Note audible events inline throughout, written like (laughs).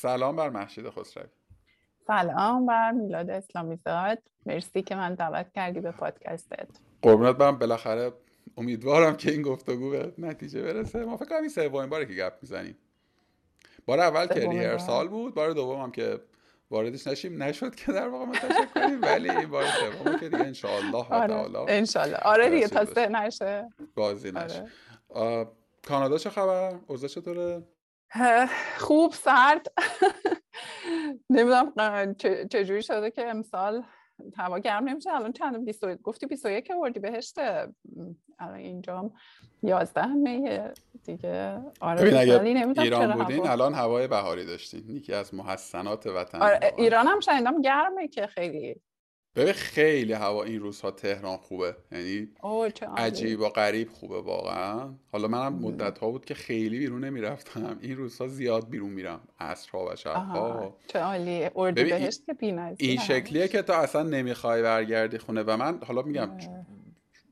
سلام بر محشید خسروی. سلام بر میلاد اسلامی زاد. مرسی که من دعوت کردی به پادکستت. قربونت برم. بالاخره امیدوارم که این گفتگو به نتیجه برسه. ما فکر کنم این سومین باره که گپ می‌زنیم. بار اول که ریهرسال بود بار دوم هم که واردش نشیم. نشد که در واقع متشکر کنیم ولی این بار سوم که دیگه انشاءالله آره. انشاءالله. آره دیگه تا سه نشه. بازی نشه. آره. کانادا چه خبر؟ اوضاع چطوره؟ خوب سرد. نمی‌دونم چجوری شده که امسال هوا گرم نمیشه؟ الان چند 20 گفتی 21 وردی بهشته. الان اینجا 11 می دیگه آره اگه ایران بودین الان هوای بهاری داشتین. یکی از محسنات وطن آره ایران هم شنیدم گرمه که خیلی ببین خیلی هوا این روزها تهران خوبه. یعنی عجیب و غریب خوبه واقعا. حالا منم مدت ها بود که خیلی بیرون نمی‌رفتم. این روزها زیاد بیرون میرم. عصرها و شبها. چه عالی اردی بهشت که این شکلیه که تو اصلا نمی‌خوای برگردی خونه. و من حالا میگم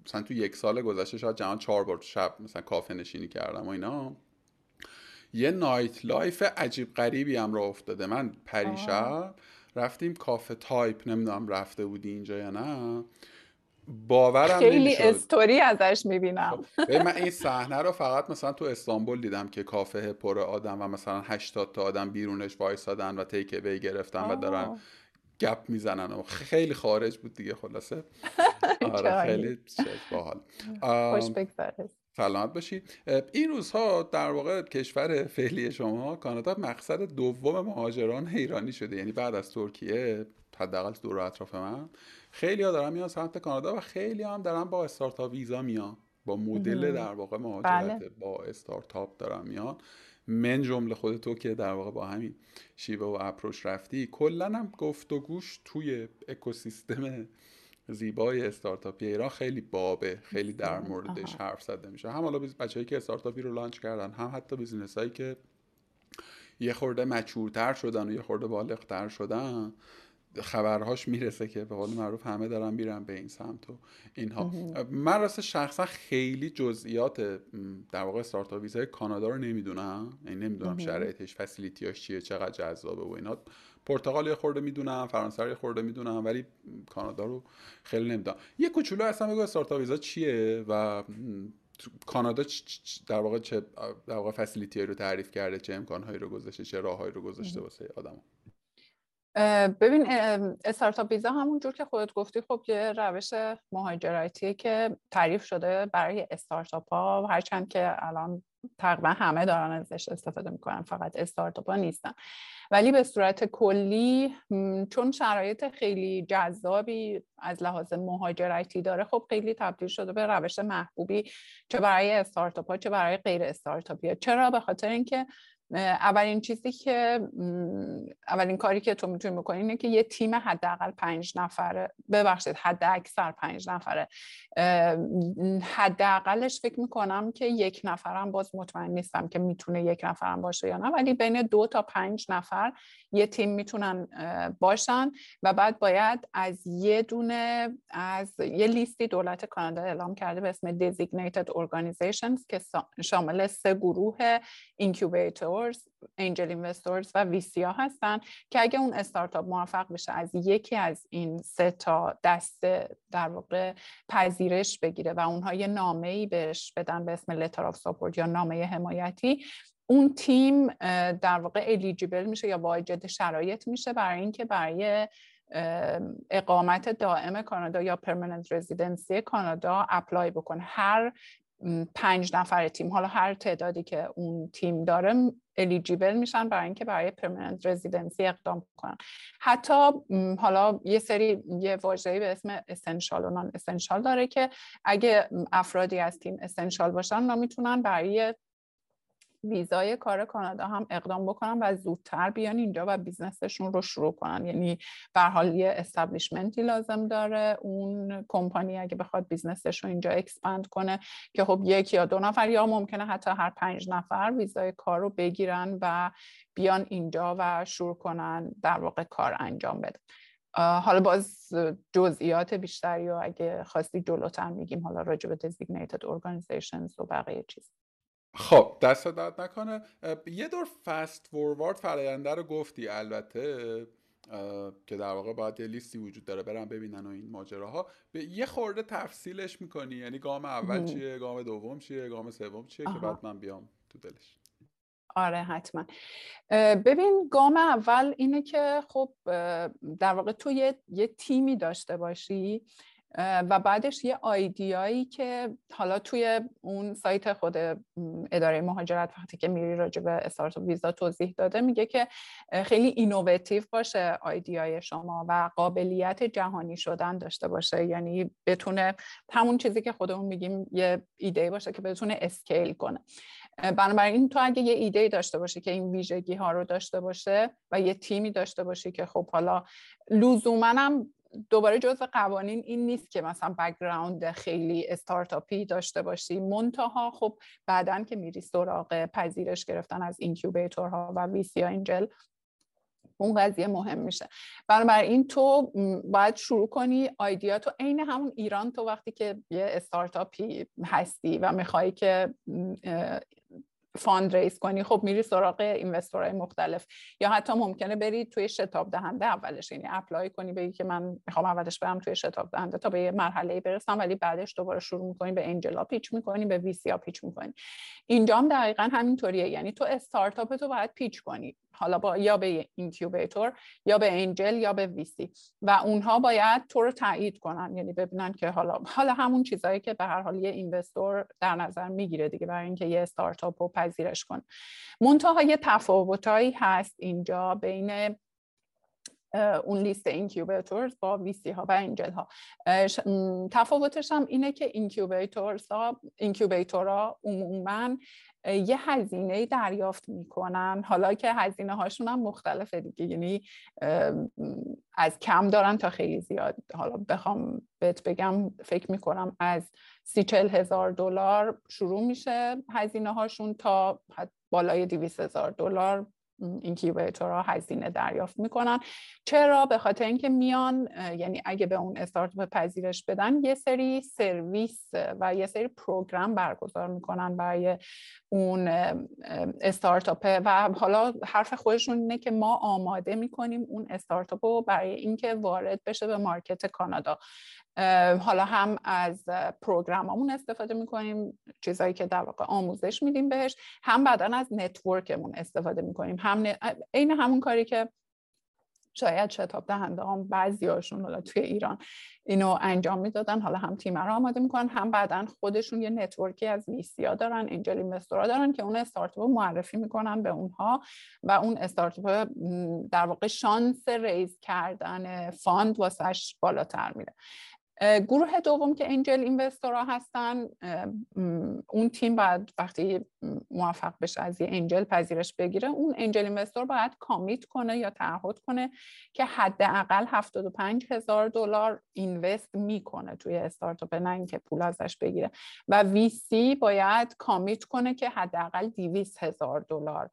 مثلا تو یک سال گذشته شاید جهان چهار بار شب مثلا کافه نشینی کردم و اینا. یه nightlife عجیب غریبی هم راه افتاده. من پریشب رفتیم کافه تایپ نمی‌دونم رفته بودی اینجا یا نه. باورم خیلی استوری ازش می‌بینم. خب، من این صحنه رو فقط مثلا تو استانبول دیدم که کافه پر آدم و مثلا 80 تا آدم بیرونش وایسادن و تیک وی گرفتن و دارن گپ می‌زنن و خیلی خارج بود دیگه خلاصه. (laughs) آره خیلی باحال. خوش سلامت باشی. این روزها در واقع کشور فعلی شما کانادا مقصد دوم مهاجران ایرانی شده. یعنی بعد از ترکیه حداقل دور اطراف من خیلی ها دارن میان سمت کانادا و خیلی هم دارن با startup visa میان. با مدل در واقع مهاجرت بله. با استارتاپ دارن میان. من جمله خود تو که در واقع با همین شیوه و approach رفتی کلا هم گفت و گوش توی اکوسیستم زیبای استارتاپی ایران خیلی بابه خیلی در موردش حرف زده میشه. هم حالا بچه‌هایی که استارتاپی رو launch کردن هم حتی business هایی که یه خورده مچورتر شدن و یه خورده بالغتر شدن خبرهاش می‌رسه که به قول معروف همه دارن میرن به این سمت و اینها. من راست شخصا خیلی جزئیات در واقع استارتاپ ویزای کانادا رو نمی‌دونم. یعنی نمی‌دونم شرایطش فسیلیتیاش چیه چقدر جذابه و اینا. پرتغال یه خورده می‌دونم فرانسه یه خورده می‌دونم ولی کانادا رو خیلی نمی‌دونم. یه کوچولو اصلا بگو استارتاپ ویزا چیه و کانادا در واقع چه در واقع فسیلیتی رو تعریف کرده چه امکانهایی رو گذاشته چه راههایی رو گذاشته واسه آدم ببین استارتاپ ویزا همون جور که خودت گفتی خب یه روش مهاجرتیه که تعریف شده برای استارتاپ ها هرچند که الان تقریبا همه دارن ازش استفاده می‌کنن فقط استارتاپ ها نیستن. ولی به صورت کلی چون شرایط خیلی جذابی از لحاظ مهاجرتی داره خب خیلی تبدیل شده به روش محبوبی چه برای استارتاپ ها چه برای غیر استارتاپی ها. چرا؟ به خاطر اینکه اولین چیزی که اولین کاری که تو می‌تونی بکنی اینه که یه تیم حداقل پنج نفره ببخشید حد اکثر پنج نفره حداقلش فکر می‌کنم که یک نفرم باز مطمئن نیستم که می‌تونه یک نفرم باشه یا نه ولی بین دو تا پنج نفر یه تیم می‌تونن باشن و بعد باید از یه دونه از یه لیستی دولت کانادا اعلام کرده به اسم Designated Organizations که شامل سه گروه incubators، angel investors و VC ها هستن که اگه اون استارتاپ موفق بشه از یکی از این سه تا دسته در واقع پذیرش بگیره و اونها یه نامه ای بهش بدن به اسم letter of support یا نامه حمایتی اون تیم در واقع eligible میشه یا واجد شرایط میشه برای اینکه برای اقامت دائم کانادا یا permanent residency کانادا apply بکنه. هر پنج نفر تیم. حالا هر تعدادی که اون تیم داره eligible میشن برای اینکه برای permanent residency اقدام کنن. حتی حالا یه سری یه واژه‌ای به اسم essential و non-essential داره که اگه افرادی از تیم essential باشن اونا برای ویزای کار کانادا هم اقدام بکنن و زودتر بیان اینجا و business شون رو شروع کنن. یعنی به حال یه establishment ی لازم داره. اون کمپانی اگه بخواد business ش رو اینجا expand کنه که خب یک یا دو نفر یا ممکنه حتی هر پنج نفر ویزای کار رو بگیرن و بیان اینجا و شروع کنن در واقع کار انجام بدن حالا باز جزئیات بیشتری و اگه خواستی جلوتر میگیم حالا راجع به designated organizations و بقیه چیز. خب دست داد نکنه. یه دور فست فوروارد فراینده رو گفتی. البته که در واقع باید یه لیستی وجود داره. برم ببینن و این ماجراها. به یه خورده تفصیلش می‌کنی. یعنی گام اول چیه؟ گام دوم چیه؟ گام سوم چیه که بعد من بیام تو دلش؟ آره حتما. ببین گام اول اینه که خب در واقع تو یه, یه تیمی داشته باشی. و بعدش یه idea یی که حالا توی اون سایت خود اداره مهاجرت وقتی که میری راجع به start visa توضیح داده میگه که خیلی innovative باشه idea ی شما و قابلیت جهانی شدن داشته باشه. یعنی بتونه همون چیزی که خودمون میگیم یه ایده باشه که بتونه scale کنه. بنابراین تو اگه یه ایده داشته باشه که این ویژگی ها رو داشته باشه و یه تیمی داشته باشه که خب حالا لزوما هم دوباره جزء قوانین این نیست که مثلا background خیلی استارتاپی داشته باشی. منتها خب بعدا که میری سراغ پذیرش گرفتن از incubator ها و VC angel اون قضیه مهم میشه. بنابراین تو باید شروع کنی idea تو عین همون ایران. تو وقتی که یه استارتاپی هستی و می‌خوای که fundraise کنی خب میری سراغ investor های مختلف. یا حتی ممکنه بری توی شتاب دهنده اولش یعنی apply کنی بگی که من می‌خوام اولش برم توی شتاب دهنده تا به یه مرحله برسم ولی بعدش دوباره شروع می‌کنی به angel ا pitch می‌کنی به VC pitch می‌کنی. اینجا هم دقیقا همینطوریه یعنی تو استارتاپ تو باید pitch کنی. حالا با یا به incubator یا به angel یا به VC و اونها باید تو رو تایید کنن یعنی ببینن که حالا حالا همون چیزهایی که به هر حال یه investor در نظر می‌گیره دیگه برای اینکه یه استارتاپ رو پذیرش کنه. منتها تفاوتایی هست اینجا بین اون لیست incubators با VC ها و angel ها تفاوتش هم اینه که incubators ها incubator ها عموما یه هزینه دریافت می‌کنن. حالا که هزینه هاشون هم مختلفه دیگه. یعنی از کم دارن تا خیلی زیاد. حالا بخوام بهت بگم فکر می‌کنم از سی چل هزار دلار شروع میشه هزینه هاشون تا بالای دویست هزار دلار. incubator ها هزینه دریافت می‌کنن. چرا؟ به خاطر اینکه میان یعنی اگه به اون استارتاپ پذیرش بدن یه سری سرویس و یه سری program برگزار می‌کنن برای اون استارتاپ. و حالا حرف خودشون اینه که ما آماده می‌کنیم اون استارتاپ رو برای اینکه وارد بشه به market کانادا. حالا هم از program مون استفاده می‌کنیم چیزهایی که در واقع آموزش میدیم بهش هم بعدا از network مون استفاده می‌کنیم. هم عین همون کاری که شاید شتاب دهنده هم بعضی هاشون حالا توی ایران اینو انجام می‌دادن حالا هم تیم رو آماده می‌کنن هم بعدا خودشون یه network ی از VC ها دارن angel investor ا دارن که اون استارتاپ معرفی می‌کنن به اونها و اون استارتاپ در واقع شانس raise کردن fund واسش بالاتر میره. گروه دوم که انجل اینوستورا هستن اون تیم بعد وقتی موفق بشه از یه انجل پذیرش بگیره اون انجل اینوستور باید کامیت کنه یا تعهد کنه که حداقل 75 هزار دلار اینوست می‌کنه توی استارتاپ نه اینکه پول ازش بگیره. و وی سی باید کامیت کنه که حداقل 200 هزار دلار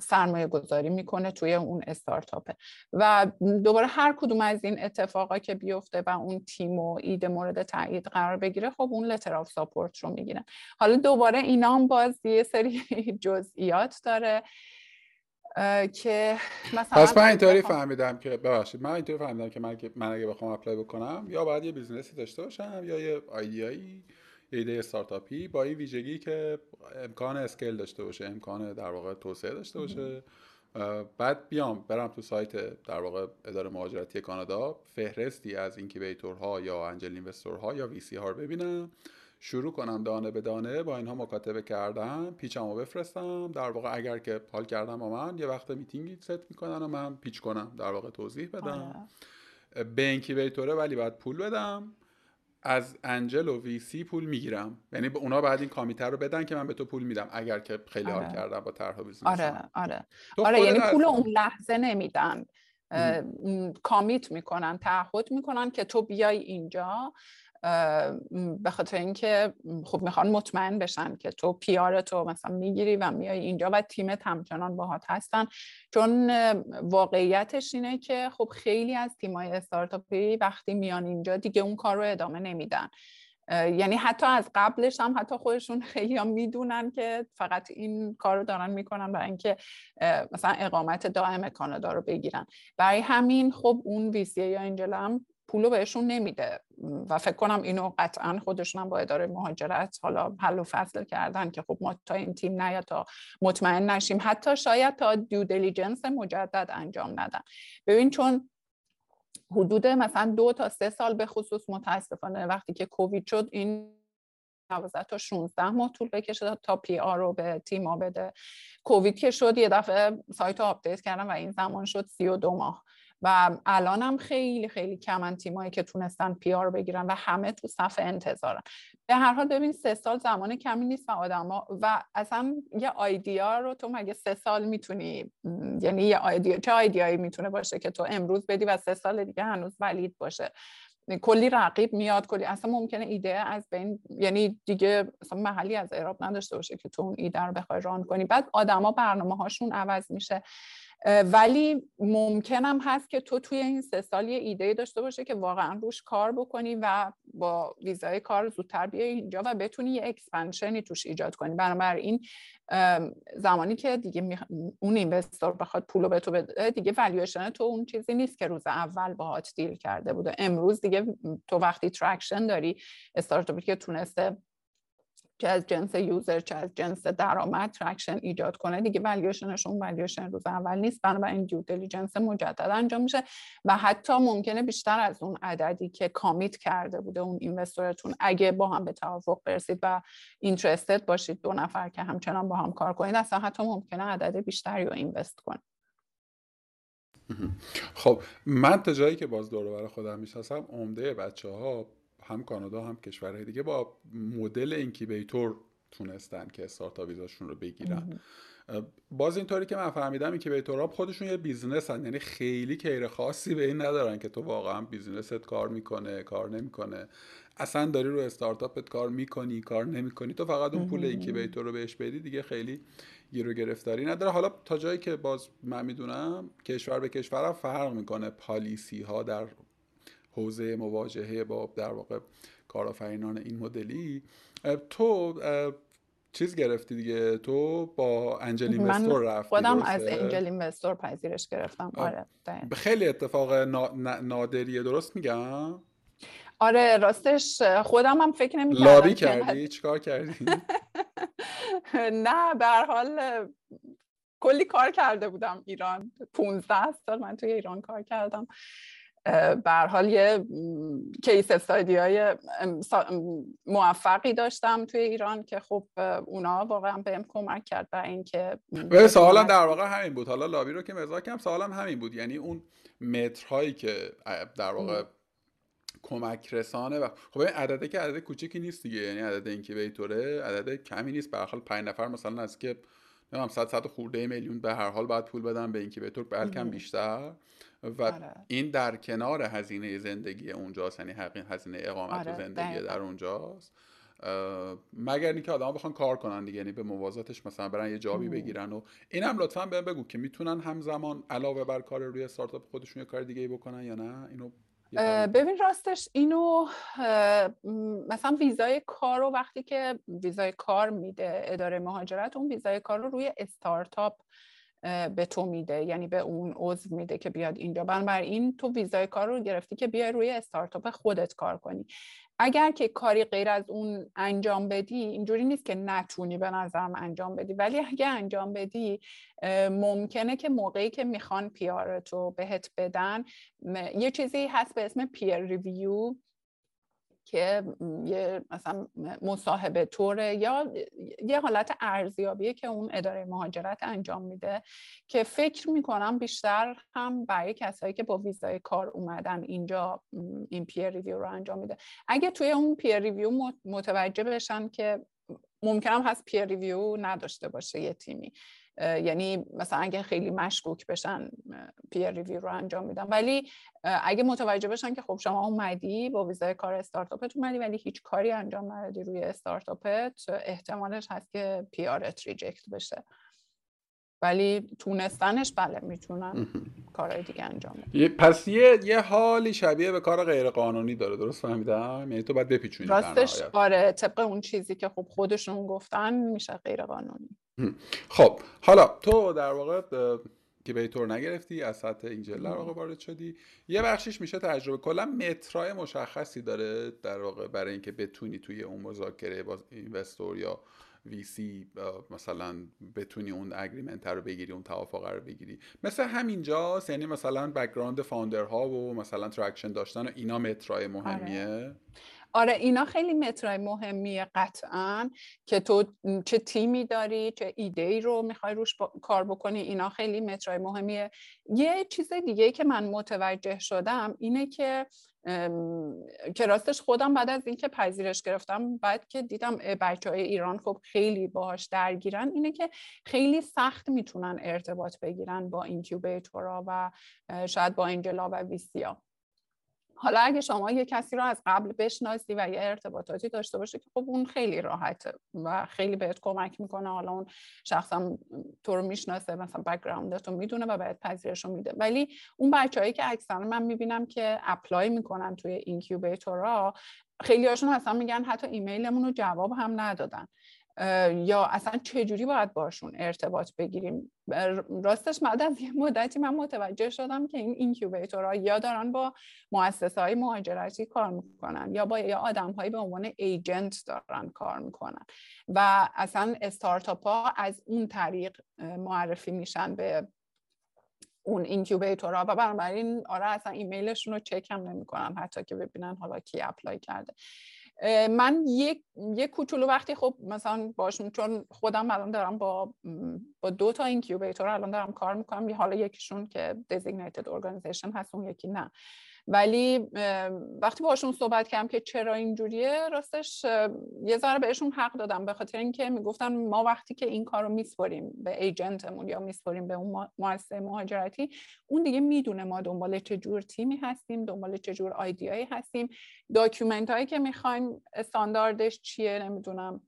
سرمایه گذاری می‌کنه توی اون استارتاپه. و دوباره هر کدوم از این اتفاقا که بیفته و اون تیم و ایده مورد تایید قرار بگیره خب اون letter of support رو می‌گیرن. حالا دوباره اینا هم باز یه سری (laughs) جزئیات داره که مثلا پس من اینطوری فهمیدم که ببخشید من اینطوری فهمیدم که من, من اگه بخوام apply بکنم یا باید یه business ی داشته باشم یا یه idea یی ایده استارتاپی با این ویژگی که امکان scale داشته باشه امکان در واقع توسعه داشته باشه. بعد بیام برم تو سایت در واقع اداره مهاجرت کانادا. فهرستی از incubator ها یا angel investor ها یا VC ها رو ببینم. شروع کنم دانه به دانه با اینها مکاتبه کردم pitch مو بفرستم. در واقع اگر که حال کردم با من یه وقت meeting ی set می‌کنن و من pitch کنم در واقع توضیح بدم. آره. به incubator ه ولی باید پول بدم. از angel و VC پول می‌گیرم. یعنی به اونا بعد این commitment رو بدن که من به تو پول میدم اگر که خیلی حال آره. کردم با طرح business آره آره. آره یعنی پول اون لحظه نمیدن. کامیت می‌کنن تعهد می‌کنن که تو بیای اینجا. به خاطر اینکه خب می‌خوان مطمئن بشن که تو پیار تو مثلا می‌گیری و میای اینجا و تیمت همچنان باهات هستن. چون واقعیتش اینه که خب خیلی از تیمای استارتاپی وقتی میان اینجا دیگه اون کار رو ادامه نمیدن. یعنی حتی از قبلش هم حتی خودشون خیلی هم می‌دونن که فقط این کار رو دارن می‌کنن برای اینکه مثلا اقامت دائم کانادا رو بگیرن. برای همین خب اون VC ه یا angel هم پولو بهشون نمیده. و فکر کنم اینو قطعا خودشون با اداره مهاجرت حالا حل و فصل کردن که خب ما تا این تیم نیاد تا مطمئن نشیم. حتی شاید تا due diligence مجدد انجام ندن. ببین چون حدود مثلا دو تا سه سال به خصوص متاسفانه وقتی که کووید شد این 12 تا 16 ماه طول بکشه تا PR رو به تیما بده. کووید که شد یه دفعه سایت رو update کردن و این زمان شد 32 ماه. و الان هم خیلی خیلی کمن تیمایی که تونستن PR بگیرن و همه تو صف انتظارن. به هر حال ببین سه سال زمان کمی نیست و آدما و اصلا یه idea رو تو مگه سه سال می‌تونی یعنی یه idea چه idea یی می‌تونه باشه که تو امروز بدی و سه سال دیگه هنوز valid باشه؟ کلی رقیب میاد کلی اصلا ممکنه ایده از بین یعنی دیگه اصلا محلی از اعراب نداشته باشه که تو اون ایده رو بخوای run کنی. بعد آدما برنامه هاشون عوض میشه. ولی ممکنم هست که تو توی این سه سال یه ایده داشته باشه که واقعا روش کار بکنی و با ویزای کار زودتر بیای اینجا و بتونی یه expansion ی توش ایجاد کنی. بنابراین زمانی که دیگه اون investor بخواد پولو به تو بده دیگه والویشن تو اون چیزی نیست که روز اول باهات deal کرده بوده. امروز دیگه تو وقتی traction داری استارتاپی که تونسته چه از جنس user چه از جنس درآمد traction ایجاد کنه. دیگه valuation شون valuation روز اول نیست. بنابراین due diligence مجدد انجام میشه و حتی ممکنه بیشتر از اون عددی که کامیت کرده بوده اون اینوستورتون اگه با هم به توافق برسید و اینترستد باشید دو نفر که همچنان با هم کار کنید اصلا حتی ممکنه عدد بیشتری رو اینوست کنید. خب من تا جایی که باز دور خودم می‌شناسم عمده بچه ها هم کانادا هم کشورهای دیگه با مدل اینکیبیتور تونستن که استارتاپ ویزاشون رو بگیرن. باز اینطوری که من فهمیدم incubator ها خودشون یه business ن. یعنی خیلی care خاصی به این ندارن که تو واقعا business ت کار می‌کنه کار نمی‌کنه. اصلا داری رو استارتاپت کار می‌کنی کار نمی‌کنی. تو فقط اون پول incubator رو بهش بدی دیگه خیلی گیر و گرفتاری نداره. حالا تا جایی که باز من می‌دونم کشور به کشور فرق می‌کنه. policy ها در حوزه مواجهه با در واقع کارآفرینان این مدلی تو چیز گرفتی دیگه؟ تو با انجل اینوستور رفتی خودم از انجل اینوستور پذیرش گرفتم. آره خیلی اتفاق نادریه درست میگم؟ آره راستش خودم هم فکر نمی لابی کردی؟ چیکار کردی؟ (laughs) نه به حال کلی کار کرده بودم ایران. 15 سال من توی ایران کار کردم. بر حال یه کیس استادی های موفقی داشتم توی ایران که خب اونا واقعا بهم کمک کرد برای اینکه سوالم در واقع همین بود. حالا لابی رو که مزاح کردم سوالم همین بود. یعنی اون مترهایی که در واقع کمک رسانه و خب این عدده که عدد کوچیکی نیست دیگه. یعنی عدد اینکیبیتوره عدد کمی نیست. به حال 5 نفر مثلا از که نمی‌دونم 100 100 خورده میلیون به هر حال باید پول بدن به اینکیبیتور بلکه بیشتر. و آره. این در کنار هزینه زندگی اونجاست یعنی هزینه اقامت و آره، زندگی در اونجاست. مگر اینکه آدما بخوان کار کنن دیگه یعنی به موازاتش مثلا برن یه جابی بگیرن و این هم لطفا بهم بگو که می‌تونن همزمان علاوه بر کار روی استارتاپ خودشون یه کار دیگه ای بکنن یا نه؟ اینو ببین راستش اینو مثلا ویزای کار رو وقتی که ویزای کار میده اداره مهاجرت اون ویزای کار رو روی استارتاپ به تو میده یعنی به اون عضو میده که بیاد اینجا. بنابراین تو ویزای کار رو گرفتی که بیای روی استارتاپ خودت کار کنی. اگر که کاری غیر از اون انجام بدی اینجوری نیست که نتونی به نظرم انجام بدی. ولی اگه انجام بدی ممکنه که موقعی که می‌خوان پیارتو بهت بدن یه چیزی هست به اسم پیر ریویو که یه مثلا مصاحبه طوره یا یه حالت ارزیابیه که اون اداره مهاجرت انجام میده که فکر می‌کنم بیشتر هم برای کسایی که با ویزای کار اومدن اینجا این peer review رو انجام میده. اگه توی اون peer review متوجه بشن که ممکنم هست peer review نداشته باشه یه تیمی. یعنی مثلا اگه خیلی مشکوک بشن peer review رو انجام میدن ولی اگه متوجه بشن که خب شما اومدی با ویزای کار استارتاپت اومدی ولی هیچ کاری انجام ندادی روی استارتاپت احتمالش هست که PR ت reject بشه. ولی تونستنش بله می‌تونن کارهای دیگه انجام بدن. پس یه یه حالی شبیه به کار غیر قانونی داره درست فهمیدم؟ یعنی تو باید بپیچونی راستش آره طبق اون چیزی که خب خودشون گفتن میشه غیر قانونی خب حالا تو در واقع که به طور نگرفتی از سطح اینجل در واقع وارد شدی. یه بخشیش میشه تجربه. کلا مترای مشخصی داره در واقع برای اینکه بتونی توی اون مذاکره با اینوستور یا VC مثلا بتونی اون agreement رو بگیری اون توافق رو بگیری. مثل همینجاست یعنی مثلا background founder ها و مثلا traction داشتن و اینا matter ای مهمیه. آره. آره اینا خیلی matter ای مهمیه قطعا که تو چه تیمی داری چه ایده ای رو می‌خوای روش کار بکنی اینا خیلی matter ای مهمیه. یه چیز دیگه که من متوجه شدم اینه که که راستش خودم بعد از اینکه پذیرش گرفتم بعد که دیدم بچه های ایران خب خیلی باهاش درگیرن اینه که خیلی سخت می‌تونن ارتباط بگیرن با اینکیوبیتورا و شاید با انجلا و ویسیا. حالا اگه شما یه کسی رو از قبل بشناسی و یه ارتباطاتی داشته باشه که خب اون خیلی راحته و خیلی بهت کمک می‌کنه. حالا اون شخصم تو رو می‌شناسه مثلا بکگراندت رو می‌دونه و بهت پذیرش رو میده. ولی اون بچههایی که اکثرا من می‌بینم که apply می‌کنن توی incubator ا خیلی هاشون اصلا میگن حتی ایمیلمون رو جواب هم ندادن. یا اصلا چجوری باید باشون ارتباط بگیریم؟ راستش بعد از یه مدتی من متوجه شدم که این incubator ها یا دارن با مؤسسه های مهاجرتی کار می‌کنن یا با یا آدم هایی به عنوان agent دارن کار می‌کنن و اصلا استارتاپ ها از اون طریق معرفی میشن به اون incubator ها و بنابراین آره اصلا ایمیلشون رو چک هم نمی‌کنن حتی که ببینن حالا کی apply کرده. من یک یک کوچولو وقتی خب مثلا باشون چون خودم الان دارم با با دو تا incubator الان دارم کار می‌کنم حالا یکیشون که designated organization هست اون یکی نه. ولی وقتی باشون صحبت کردم که چرا اینجوریه راستش یه ذره بهشون حق دادم به خاطر اینکه می‌گفتن ما وقتی که این کار رو میسپریم به agent مون یا میسپریم به اون مؤسسه مهاجرتی اون دیگه می‌دونه ما دنبال چه جور تیمی هستیم دنبال چه جور idea یی هستیم. document هایی که می‌خوایم استانداردش چیه؟ نمی‌دونم.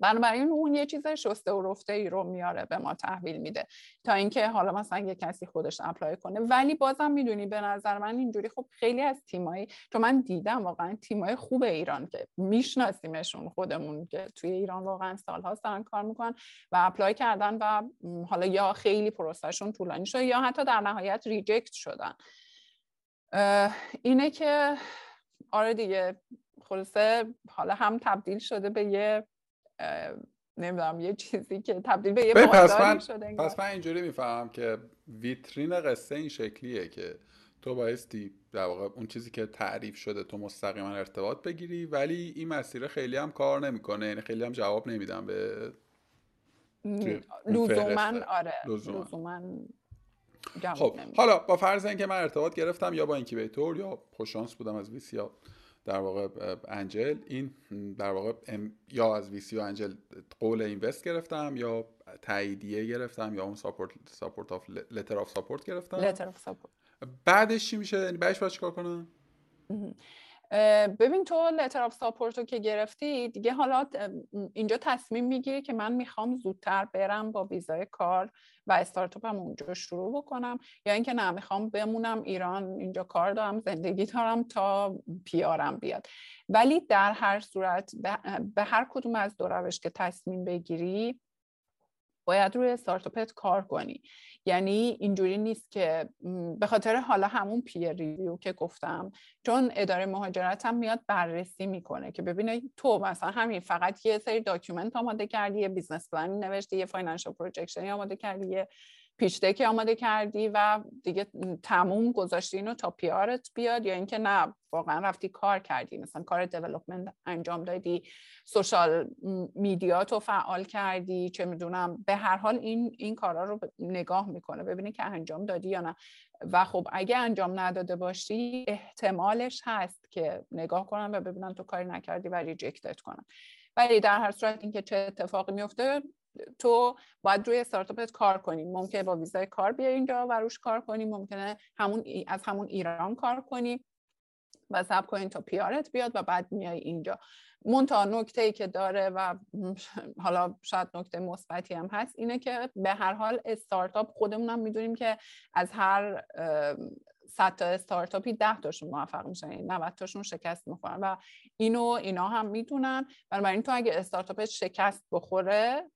بنابراین اون یه چیز شسته و رفته ای رو میاره به ما تحویل میده تا اینکه حالا مثلا یه کسی خودش apply کنه. ولی بازم می‌دونی به نظر من اینجوری خب خیلی از تیمایی چون من دیدم واقعا تیمای خوب ایران که میشناسیمشون خودمون که توی ایران واقعا سالها دارن کار می‌کنن و apply کردن و حالا یا خیلی پروسشون طولانی شده یا حتی در نهایت reject شدن. اینه که آره دیگه خلاصه حالا هم تبدیل شده به یه نمی‌دونم یه چیزی که تبدیل به یه پس من, شده پس من اینجوری می‌فهمم که ویترین قصه این شکلیه که تو بایستی در واقع اون چیزی که تعریف شده تو مستقیما ارتباط بگیری ولی این مسیر خیلی هم کار نمی‌کنه یعنی خیلی هم جواب نمیده به لزوما آره لزوما. خب حالا با فرض اینکه من ارتباط گرفتم یا با incubator یا خوششانس بودم از VC یا در واقع angel. این در واقع یا از VC و angel قول invest گرفتم یا تاییدیه گرفتم یا اون support support of letter of support گرفتم. letter of support بعدش چی میشه؟ یعنی بعدش باید چیکار کنم؟ ببین تو letter support رو که گرفتی دیگه حالا اینجا تصمیم می‌گیری که من می‌خوام زودتر برم با ویزای کار و استارتاپم اونجا شروع بکنم یا اینکه نه می‌خوام بمونم ایران اینجا کار دارم زندگی دارم تا PR م بیاد. ولی در هر صورت به هر کدوم از دو روش که تصمیم بگیری باید روی استارتاپت کار کنی. یعنی اینجوری نیست که به خاطر حالا همون peer review که گفتم چون اداره مهاجرت هم میاد بررسی می‌کنه که ببینه تو مثلا همین فقط یه سری document آماده کردی یه business plan ی نوشتی یه financial projection ی آماده کردی یه پیشتکی آماده کردی و دیگه تموم گذاشتی اینو تا پیارت بیاد یا اینکه نه واقعا رفتی کار کردی مثلا کار دیولپمنت انجام دادی سوشال میدیاتو فعال کردی چه می‌دونم به هر حال این این کارا رو نگاه می‌کنه ببینی که انجام دادی یا نه. و خب اگه انجام نداده باشی احتمالش هست که نگاه کنن و ببینن تو کاری نکردی و ریجکتت کنن. ولی در هر صورت اینکه چه اتفاقی میفته تو باید روی استارتاپت کار کنی. ممکنه با ویزای کار بیای اینجا و روش کار کنی. ممکنه همون از همون ایران کار کنی و سب کنین تا پیارت بیاد و بعد میای اینجا. مونتا نکته ای که داره و (laughs) حالا شاید نکته مثبتی هم هست اینه که به هر حال استارتاپ خودمون هم می‌دونیم که از هر صد تا استارتاپی ده تاشون موفق میشن یعنی 90 تاشون شکست می‌خورن و اینو اینا هم می‌دونن. بنابراین تو اگه استارتاپ شکست بخوره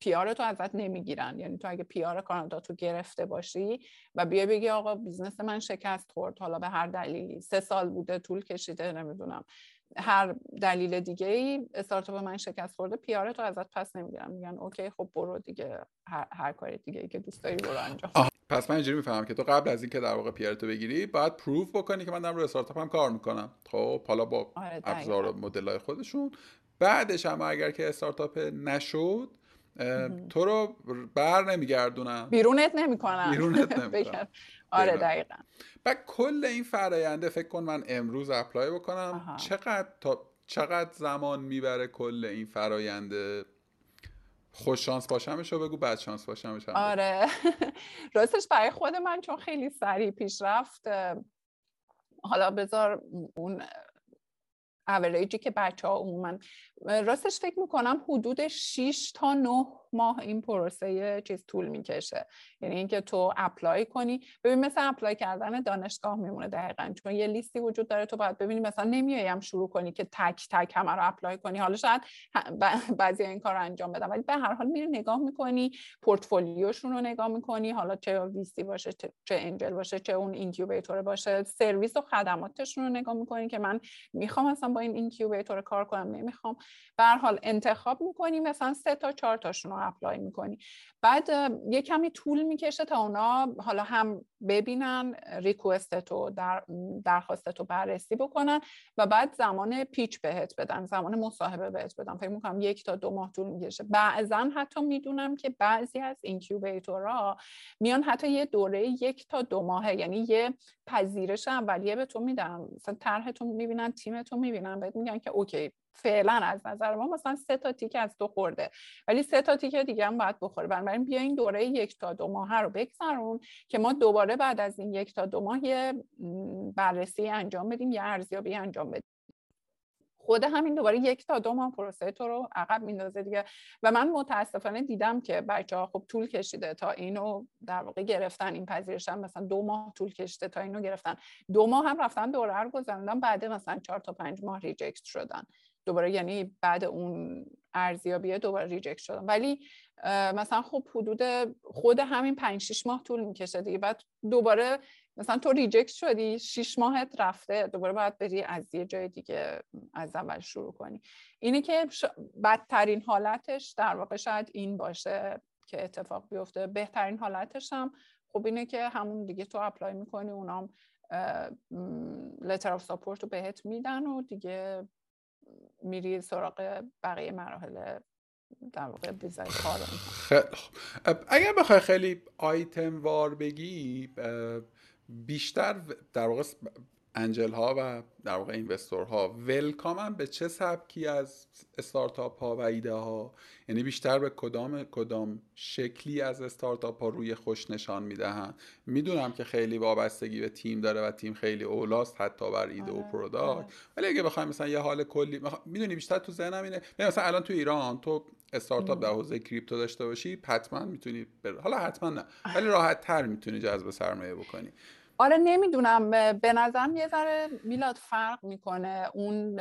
PR تو ازت نمی‌گیرن. یعنی تو اگه PR کانادا تو گرفته باشی و بیا بگی آقا business من شکست خورد حالا به هر دلیلی سه سال بوده طول کشیده نمی‌دونم. هر دلیل دیگه ای استارتاپ من شکست خورده PR تو ازت پس نمی‌گیرن. میگن okay خب برو دیگه. هر, هر کار دیگه ای که دوست داری برو انجام. پس من اینجوری می‌فهمم که تو قبل از اینکه در واقع PR تو بگیری باید proof بکنی که من دارم روی استارتاپم کار می‌کنم. خب حالا با آره ابزار و مدل های خودشون. بعدش هم اگر که استارتاپ نشد تو رو بر نمیگردونم بیرونت نمی‌کنم بیرونت (laughs) نمی‌کنم آره دقیقا. و کل این فراینده فکر کن من امروز اپلای بکنم. چقدر تا چقدر زمان می‌بره کل این فراینده خوش شانس باشمش رو بگو بد شانس باشمش آره. (laughs) راستش برای خود من چون خیلی سریع پیش رفت حالا بذار اون اوریجی که بچه ها عموما راستش فکر می‌کنم حدود 6 تا 9 ماه این پروسه چیز طول می‌کشه. یعنی اینکه تو apply کنی. ببین مثل apply کردن دانشگاه میمونه دقیقا. چون یه لیستی وجود داره تو باید ببینی مثلا نمیایم شروع کنی که تک تک همه رو apply کنی. حالا شاید (laughs) بعضی این کار رو انجام بدن ولی به هر حال میری نگاه می‌کنی پورتفولیوشون رو نگاه می‌کنی. حالا چه VC باشه چه angel باشه چه اون incubator باشه. سرویس و خدماتشون رو نگاه می‌کنی که من می‌خوام مثلا با این incubator کار کنم نمی‌خوام. به هر حال انتخاب می‌کنی مثلا سه تا چهار تاشون رو apply می‌کنی. بعد یه کمی طول می‌کشه تا اونا حالا هم ببینن request تو در درخواست تو بررسی بکنن و بعد زمان pitch بهت بدن زمان مصاحبه بهت بدن. فکر می‌کنم یک تا دو ماه طول می‌کشه. بعضا حتی می‌دونم که بعضی از incubator ها میان حتی یه دوره یک تا دو ماهه. یعنی یه پذیرش اولیه به تو میدن. مثلا طرحتون می‌بینن تیمتون می‌بینن بهت میگن که اوکی فعلا از نظر ما مثلا سه تا تیک از تو خورده. ولی سه تا تیک دیگه هم باید بخوره. بنابراین بیا این دوره یک تا دو ماه رو بگذرون که ما دوباره بعد از این یک تا دو ماه بررسی انجام بدیم یه ارزیابی انجام بدیم. خود همین دوباره یک تا دو ماه پروسه تو رو عقب میندازه دیگه. و من متاسفانه دیدم که بچه ها خب طول کشیده تا اینو در واقع گرفتن این پذیرشن مثلا دو ماه طول کشیده تا اینو گرفتن. دو ماه هم رفتن دوره رو گذروندن بعد مثلا چهار تا پنج ماه reject شدن. دوباره یعنی بعد اون ارزیابیه دوباره reject شدن. ولی مثلا خب حدود خود همین 5 6 ماه طول می‌کشه دیگه. بعد دوباره مثلا تو reject شدی 6 ماهت رفته دوباره باید بری از یه جای دیگه از اول شروع کنی. اینه که بدترین حالتش در واقع شاید این باشه که اتفاق بیفته. بهترین حالتش هم خب اینه که همون دیگه تو apply می‌کنی اونام letter of support رو بهت میدن و دیگه میری سراغ بقیه مراحل در واقع ویزای کار خیلی اگر بخوای خیلی آیتم وار بگی بیشتر در واقع angel ها و در واقع investor ها welcome ن به چه سبکی از استارتاپ ها و ایده ها یعنی بیشتر به کدام کدام شکلی از استارتاپ ها روی خوش نشان می‌دهند می‌دونم که خیلی وابستگی به تیم داره و تیم خیلی اولاست حتی بر ایده و آره، product. آره. ولی اگه بخوایم مثلا یه حال کلی می‌دونی بیشتر تو ذهنم اینه مثلا الان تو ایران تو استارتاپ در حوزه کریپتو داشته باشی حتما می‌تونی حالا حتما نه ولی راحت تر می‌تونی جذب سرمایه بکنی. آره نمی‌دونم به نظرم یه ذره میلاد فرق می‌کنه اون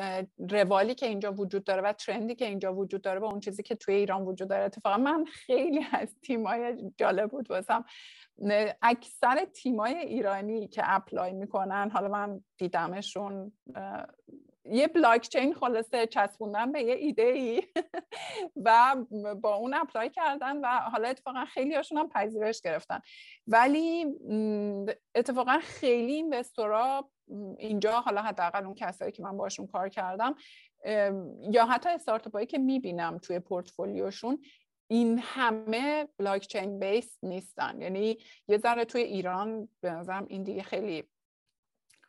روالی که اینجا وجود داره و trendی که اینجا وجود داره با اون چیزی که توی ایران وجود داره. اتفاقا من خیلی از تیمای جالب بود واسم. اکثر تیمای ایرانی که apply می‌کنن حالا من دیدمشون یه بلاک چین خلاصه چسبوندن به یه ایده ای (laughs) و با اون apply کردن و حالا اتفاقا خیلی هاشون هم پذیرش گرفتن. ولی اتفاقا خیلی investorا اینجا حالا حداقل اون کسایی که من باشون کار کردم یا حتی استارتاپ هایی که می‌بینم توی portfolioشون این همه blockchain base نیستن. یعنی یه ذره توی ایران به نظرم این دیگه خیلی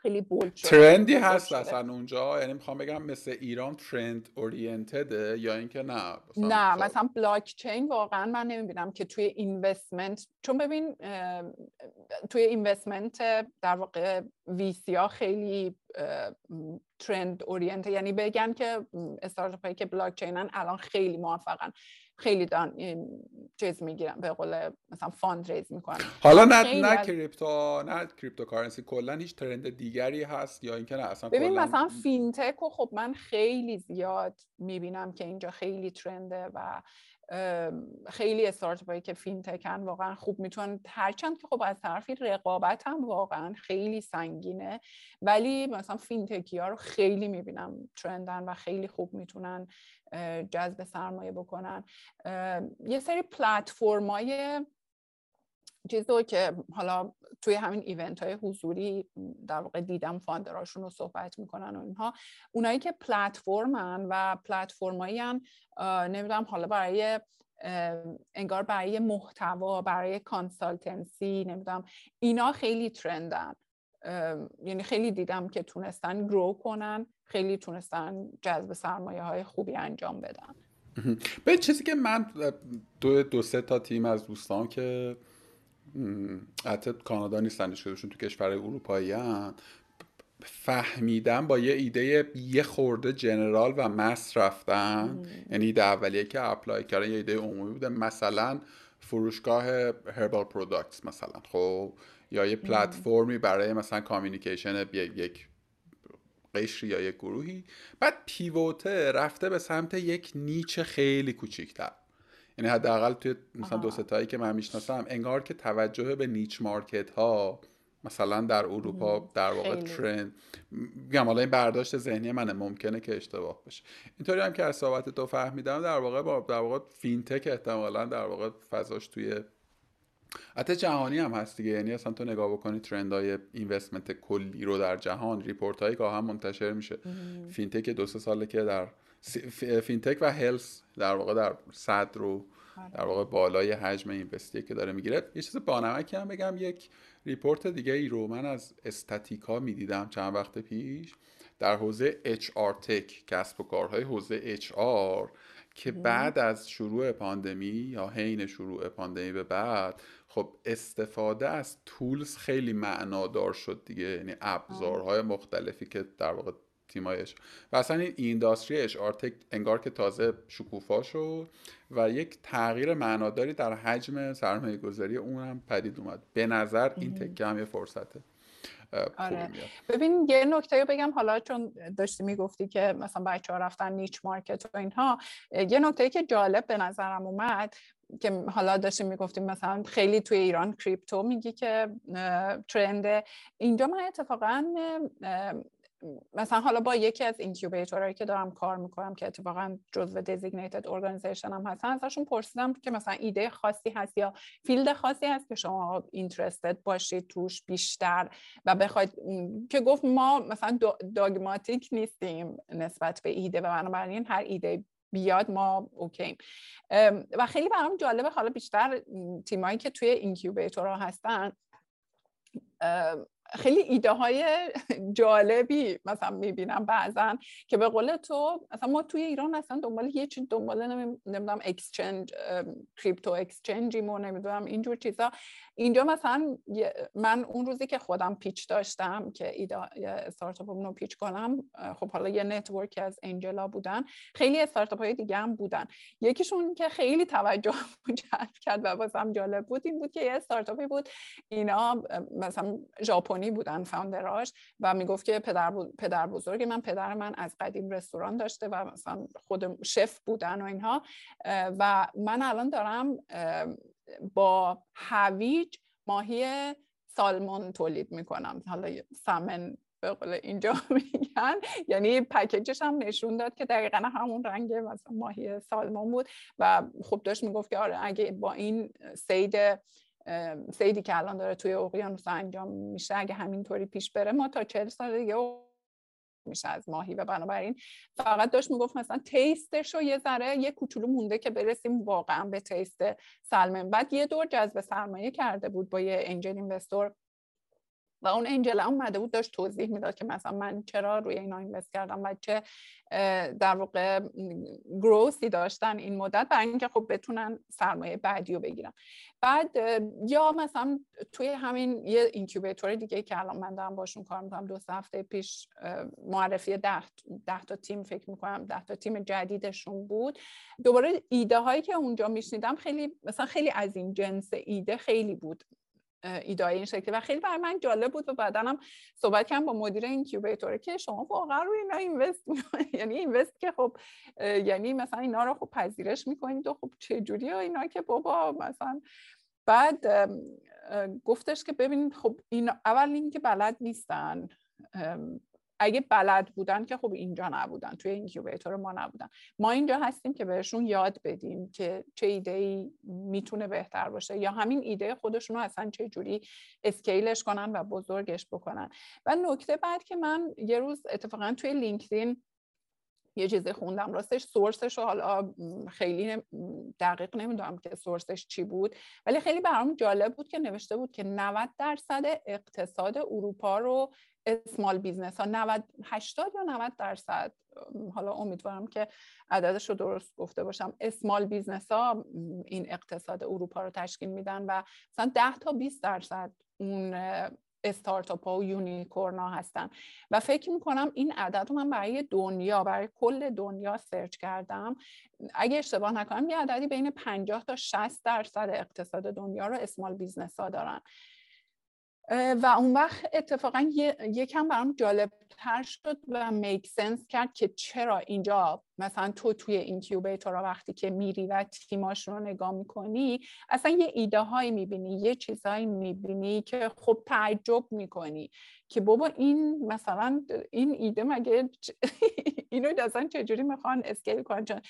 خیلی bold trendی هست اصلا اونجا. یعنی می‌خوام بگم مثل ایران trend orientedه یا اینکه نه نه مثلا بلاک چین واقعا من نمی‌بینم که توی investment چون ببین توی investment در واقع VC ها خیلی trend orientedه یعنی بگن که استارتاپ هایی که blockchainن الان خیلی موفقن. خیلی دان چیز می‌گیرن به قول مثلا fundraise می‌کنن حالا نه نه crypto نه cryptocurrency کلا هیچ trend دیگری هست یا اینکه نه اصلا ببین مثلا fintech و خب من خیلی زیاد می‌بینم که اینجا خیلی trendه و خیلی استارتاپ که fintechن واقعا خوب می‌تونن. هرچند که خب از طرفی رقابت هم واقعا خیلی سنگینه ولی مثلا fintechی ها رو خیلی می‌بینم trendن و خیلی خوب می‌تونن جذب سرمایه بکنن. یه سری platformای چیزی که حالا توی همین event های حضوری در واقع دیدم founderاشون رو صحبت می‌کنن و اینها اونایی که platformن و platformایی نمی‌دونم حالا برای انگار برای محتوا برای کانسالتنسی نمی‌دونم اینا خیلی ترندن. یعنی خیلی دیدم که تونستن گرو کنن خیلی تونستن جذب سرمایه های خوبی انجام بدن. به چیزی که من دو, دو سه تا تیم از دوستان که حتی کانادا نیستن شدهشون تو کشور اروپایی هم. فهمیدم با یه ایده یه خورده جنرال و مس رفتن. یعنی ایده اولیه که apply کردن یه ایده عمومی بوده. مثلا فروشگاه herbal products مثلا خب. یا یه platformی برای مثلا communication یک قشری یا یک گروهی. بعد pivotه رفته به سمت یک nicheه خیلی کوچیکتر. یعنی حداقل توی مثلا دو سه تایی که من می‌شناسم انگار که توجه به niche market ها مثلا در اروپا در واقع trend. میگم حالا این برداشت ذهنی منه ممکنه که اشتباه باشه. اینطوری هم که از صحبت تو فهمیدم در واقع با در واقع fintech احتمالا در واقع فضاش توی حتی جهانی هم هست دیگه. یعنی اصلا تو نگاه بکنی trend های investment کلی رو در جهان report هایی که هم منتشر میشه. fintech دو سه ساله که در fintech و health در واقع در صد رو آره. در واقع بالای حجم investی که داره می‌گیره. یه چیز بانمکی هم بگم یک report دیگه ای رو من از استاتیستا می‌دیدم چند وقت پیش در حوزه HR tech کسب و کارهای حوزه HR که بعد از شروع پاندمی یا حین شروع پاندمی به بعد خب استفاده از tools خیلی معنادار شد دیگه. یعنی ابزارهای مختلفی که در واقع تیمایش. و اصلا این industry HR tech انگار که تازه شکوفا شد و یک تغییر معناداری در حجم سرمایه گذاری اون هم پدید اومد. به نظر این تکه هم یه فرصته. آره. ببین یه نکته بگم. حالا چون داشتی می‌گفتی که مثلا بچه ها رفتن niche market و اینها یه نکته که جالب به نظرم اومد که حالا داشتیم می‌گفتیم مثلا خیلی توی ایران crypto میگی که trendه. اینجا من اتفاقا مثلا حالا با یکی از incubatorهایی که دارم کار می‌کنم که اتفاقا جزو designated organization هم هستن ازشون پرسیدم که مثلا ایده خاصی هست یا field خاصی هست که شما interested باشید توش بیشتر و بخواید که گفت ما مثلا dogmatic نیستیم نسبت به ایده و بنابراین هر ایده بیاد ما okay و خیلی برام جالبه حالا بیشتر تیمایی که توی incubatorها هستن خیلی ایده های جالبی مثلا می‌بینم بعضا که به قول تو مثلا ما توی ایران اصلا دنبال یه چیز دنبال نمی‌دونم exchange crypto exchangeیم و نمی‌دونم اینجور چیزا. اینجا مثلا من اون روزی که خودم pitch داشتم که ایده استارتاپ رو pitch کنم خب حالا یه networkی از angelا بودن. خیلی استارتاپ های دیگه هم بودن. یکیشون که خیلی توجه (laughs) جلب کرد و واسم جالب بود این بود که یه استارتاپی بود. اینا مثلا ژاپنی بودن founderاش و می‌گفت که پدر, پدر بزرگ من پدر من از قدیم رستوران داشته و مثلا خود chef بودن و اینها. و من الان دارم با هویج ماهی سالمون تولید می‌کنم. حالا سمن به قول اینجا (laughs) میگن. یعنی پکیجش هم نشون داد که دقیقا همون رنگ مثلا ماهی سالمون بود. و خب داشت می‌گفت که آره اگه با این سید سیدی که الان داره توی اقیانوس انجام میشه اگه همینطوری پیش بره ما تا چهل سال دیگه میشه از ماهی و بنابراین فقط داشت می‌گفت مثلا tasteش رو یه ذره یه کوچولو مونده که برسیم واقعا به taste salmon بعد یه دور جذب سرمایه کرده بود با یه angel investor و اون angel هم اومده بود داشت توضیح می‌داد که مثلا من چرا روی اینا invest کردم و چه در واقع growthی داشتن این مدت برای اینکه خب بتونن سرمایه بعدی رو بگیرن. بعد یا مثلا توی همین یه incubator دیگه که الان من دارم باشون کار می‌کنم دو هفته پیش معرفی ده, ده تا تیم فکر می‌کنم ده تا تیم جدیدشون بود. دوباره ایده هایی که اونجا میشنیدم خیلی مثلا خیلی از این جنس ایده خیلی بود. ایده این شکلی. و خیلی برای من جالب بود و بعدنم صحبت کردم با مدیر اینکیوبیتور که شما واقعا روی اینا اینوست (laughs) یعنی اینوست که خب یعنی مثلا اینا رو خب پذیرش می‌کنید و خب چه جوری اینا که بابا مثلا بعد گفتش که ببینید خب این اول اینکه بلد نیستن. اگه بلد بودن که خب اینجا نبودن توی incubator ما نبودن. ما اینجا هستیم که بهشون یاد بدیم که چه ایده ای می‌تونه بهتر باشه یا همین ایده خودشون رو اصلا چه جوری scaleش کنن و بزرگش بکنن. و نکته بعد که من یه روز اتفاقا توی لینکدین یه چیزی خوندم. راستش sourceش رو حالا خیلی دقیق نمی‌دونم که sourceش چی بود ولی خیلی برام جالب بود که نوشته بود که 90 درصد اقتصاد اروپا رو small business ها 90 80 یا 90 درصد حالا امیدوارم که عددش رو درست گفته باشم small business ها این اقتصاد اروپا رو تشکیل میدن و مثلا 10 تا 20 درصد اون استارتاپ ها و unicorn ها هستن. و فکر می‌کنم این عدد رو من برای دنیا برای کل دنیا search کردم. اگه اشتباه نکنم یه عددی بین 50 تا 60 درصد اقتصاد دنیا رو small business ها دارن. و اون وقت اتفاقا یکم برام جالب تر شد و make sense کرد که چرا اینجا مثلا تو توی incubator وقتی که میری و تیماش رو نگاه می‌کنی اصلا یه ایده هایی می‌بینی یه چیزهایی می‌بینی که خب تعجب می‌کنی که بابا این مثلا این ایده مگه (laughs) اینو اصلا چجوری می‌خوان scale کنن؟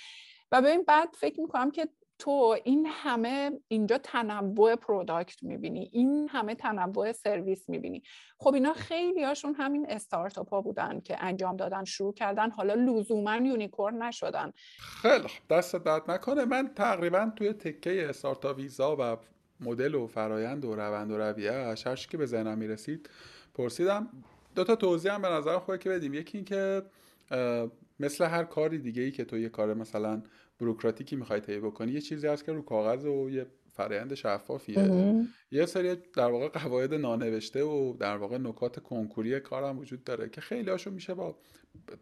و ببین بعد فکر می‌کنم که تو این همه اینجا تنوع product می‌بینی این همه تنوع سرویس می‌بینی. خب اینا خیلی هاشون همین استارتاپ ها بودن که انجام دادن شروع کردن حالا لزوما یونیکورن نشدن. خیلی دست درد نکنه. من تقریبا توی تکه استارتاپ ویزا و مدل و فرایند و روند و رویه هر که به ذهنم می‌رسید پرسیدم. دو تا توضیح هم به نظر خوبه که بدیم. یکی اینکه مثل هر کاری دیگه ای که تو یه کار مثلا بروکراتیکی می‌خوای طی بکنی یه چیزی هست که رو کاغذ و یه فرایند شفافیه. یه سری در واقع قواعد نانوشته و در واقع نکات کنکوری کارم وجود داره که خیلی هاشو میشه با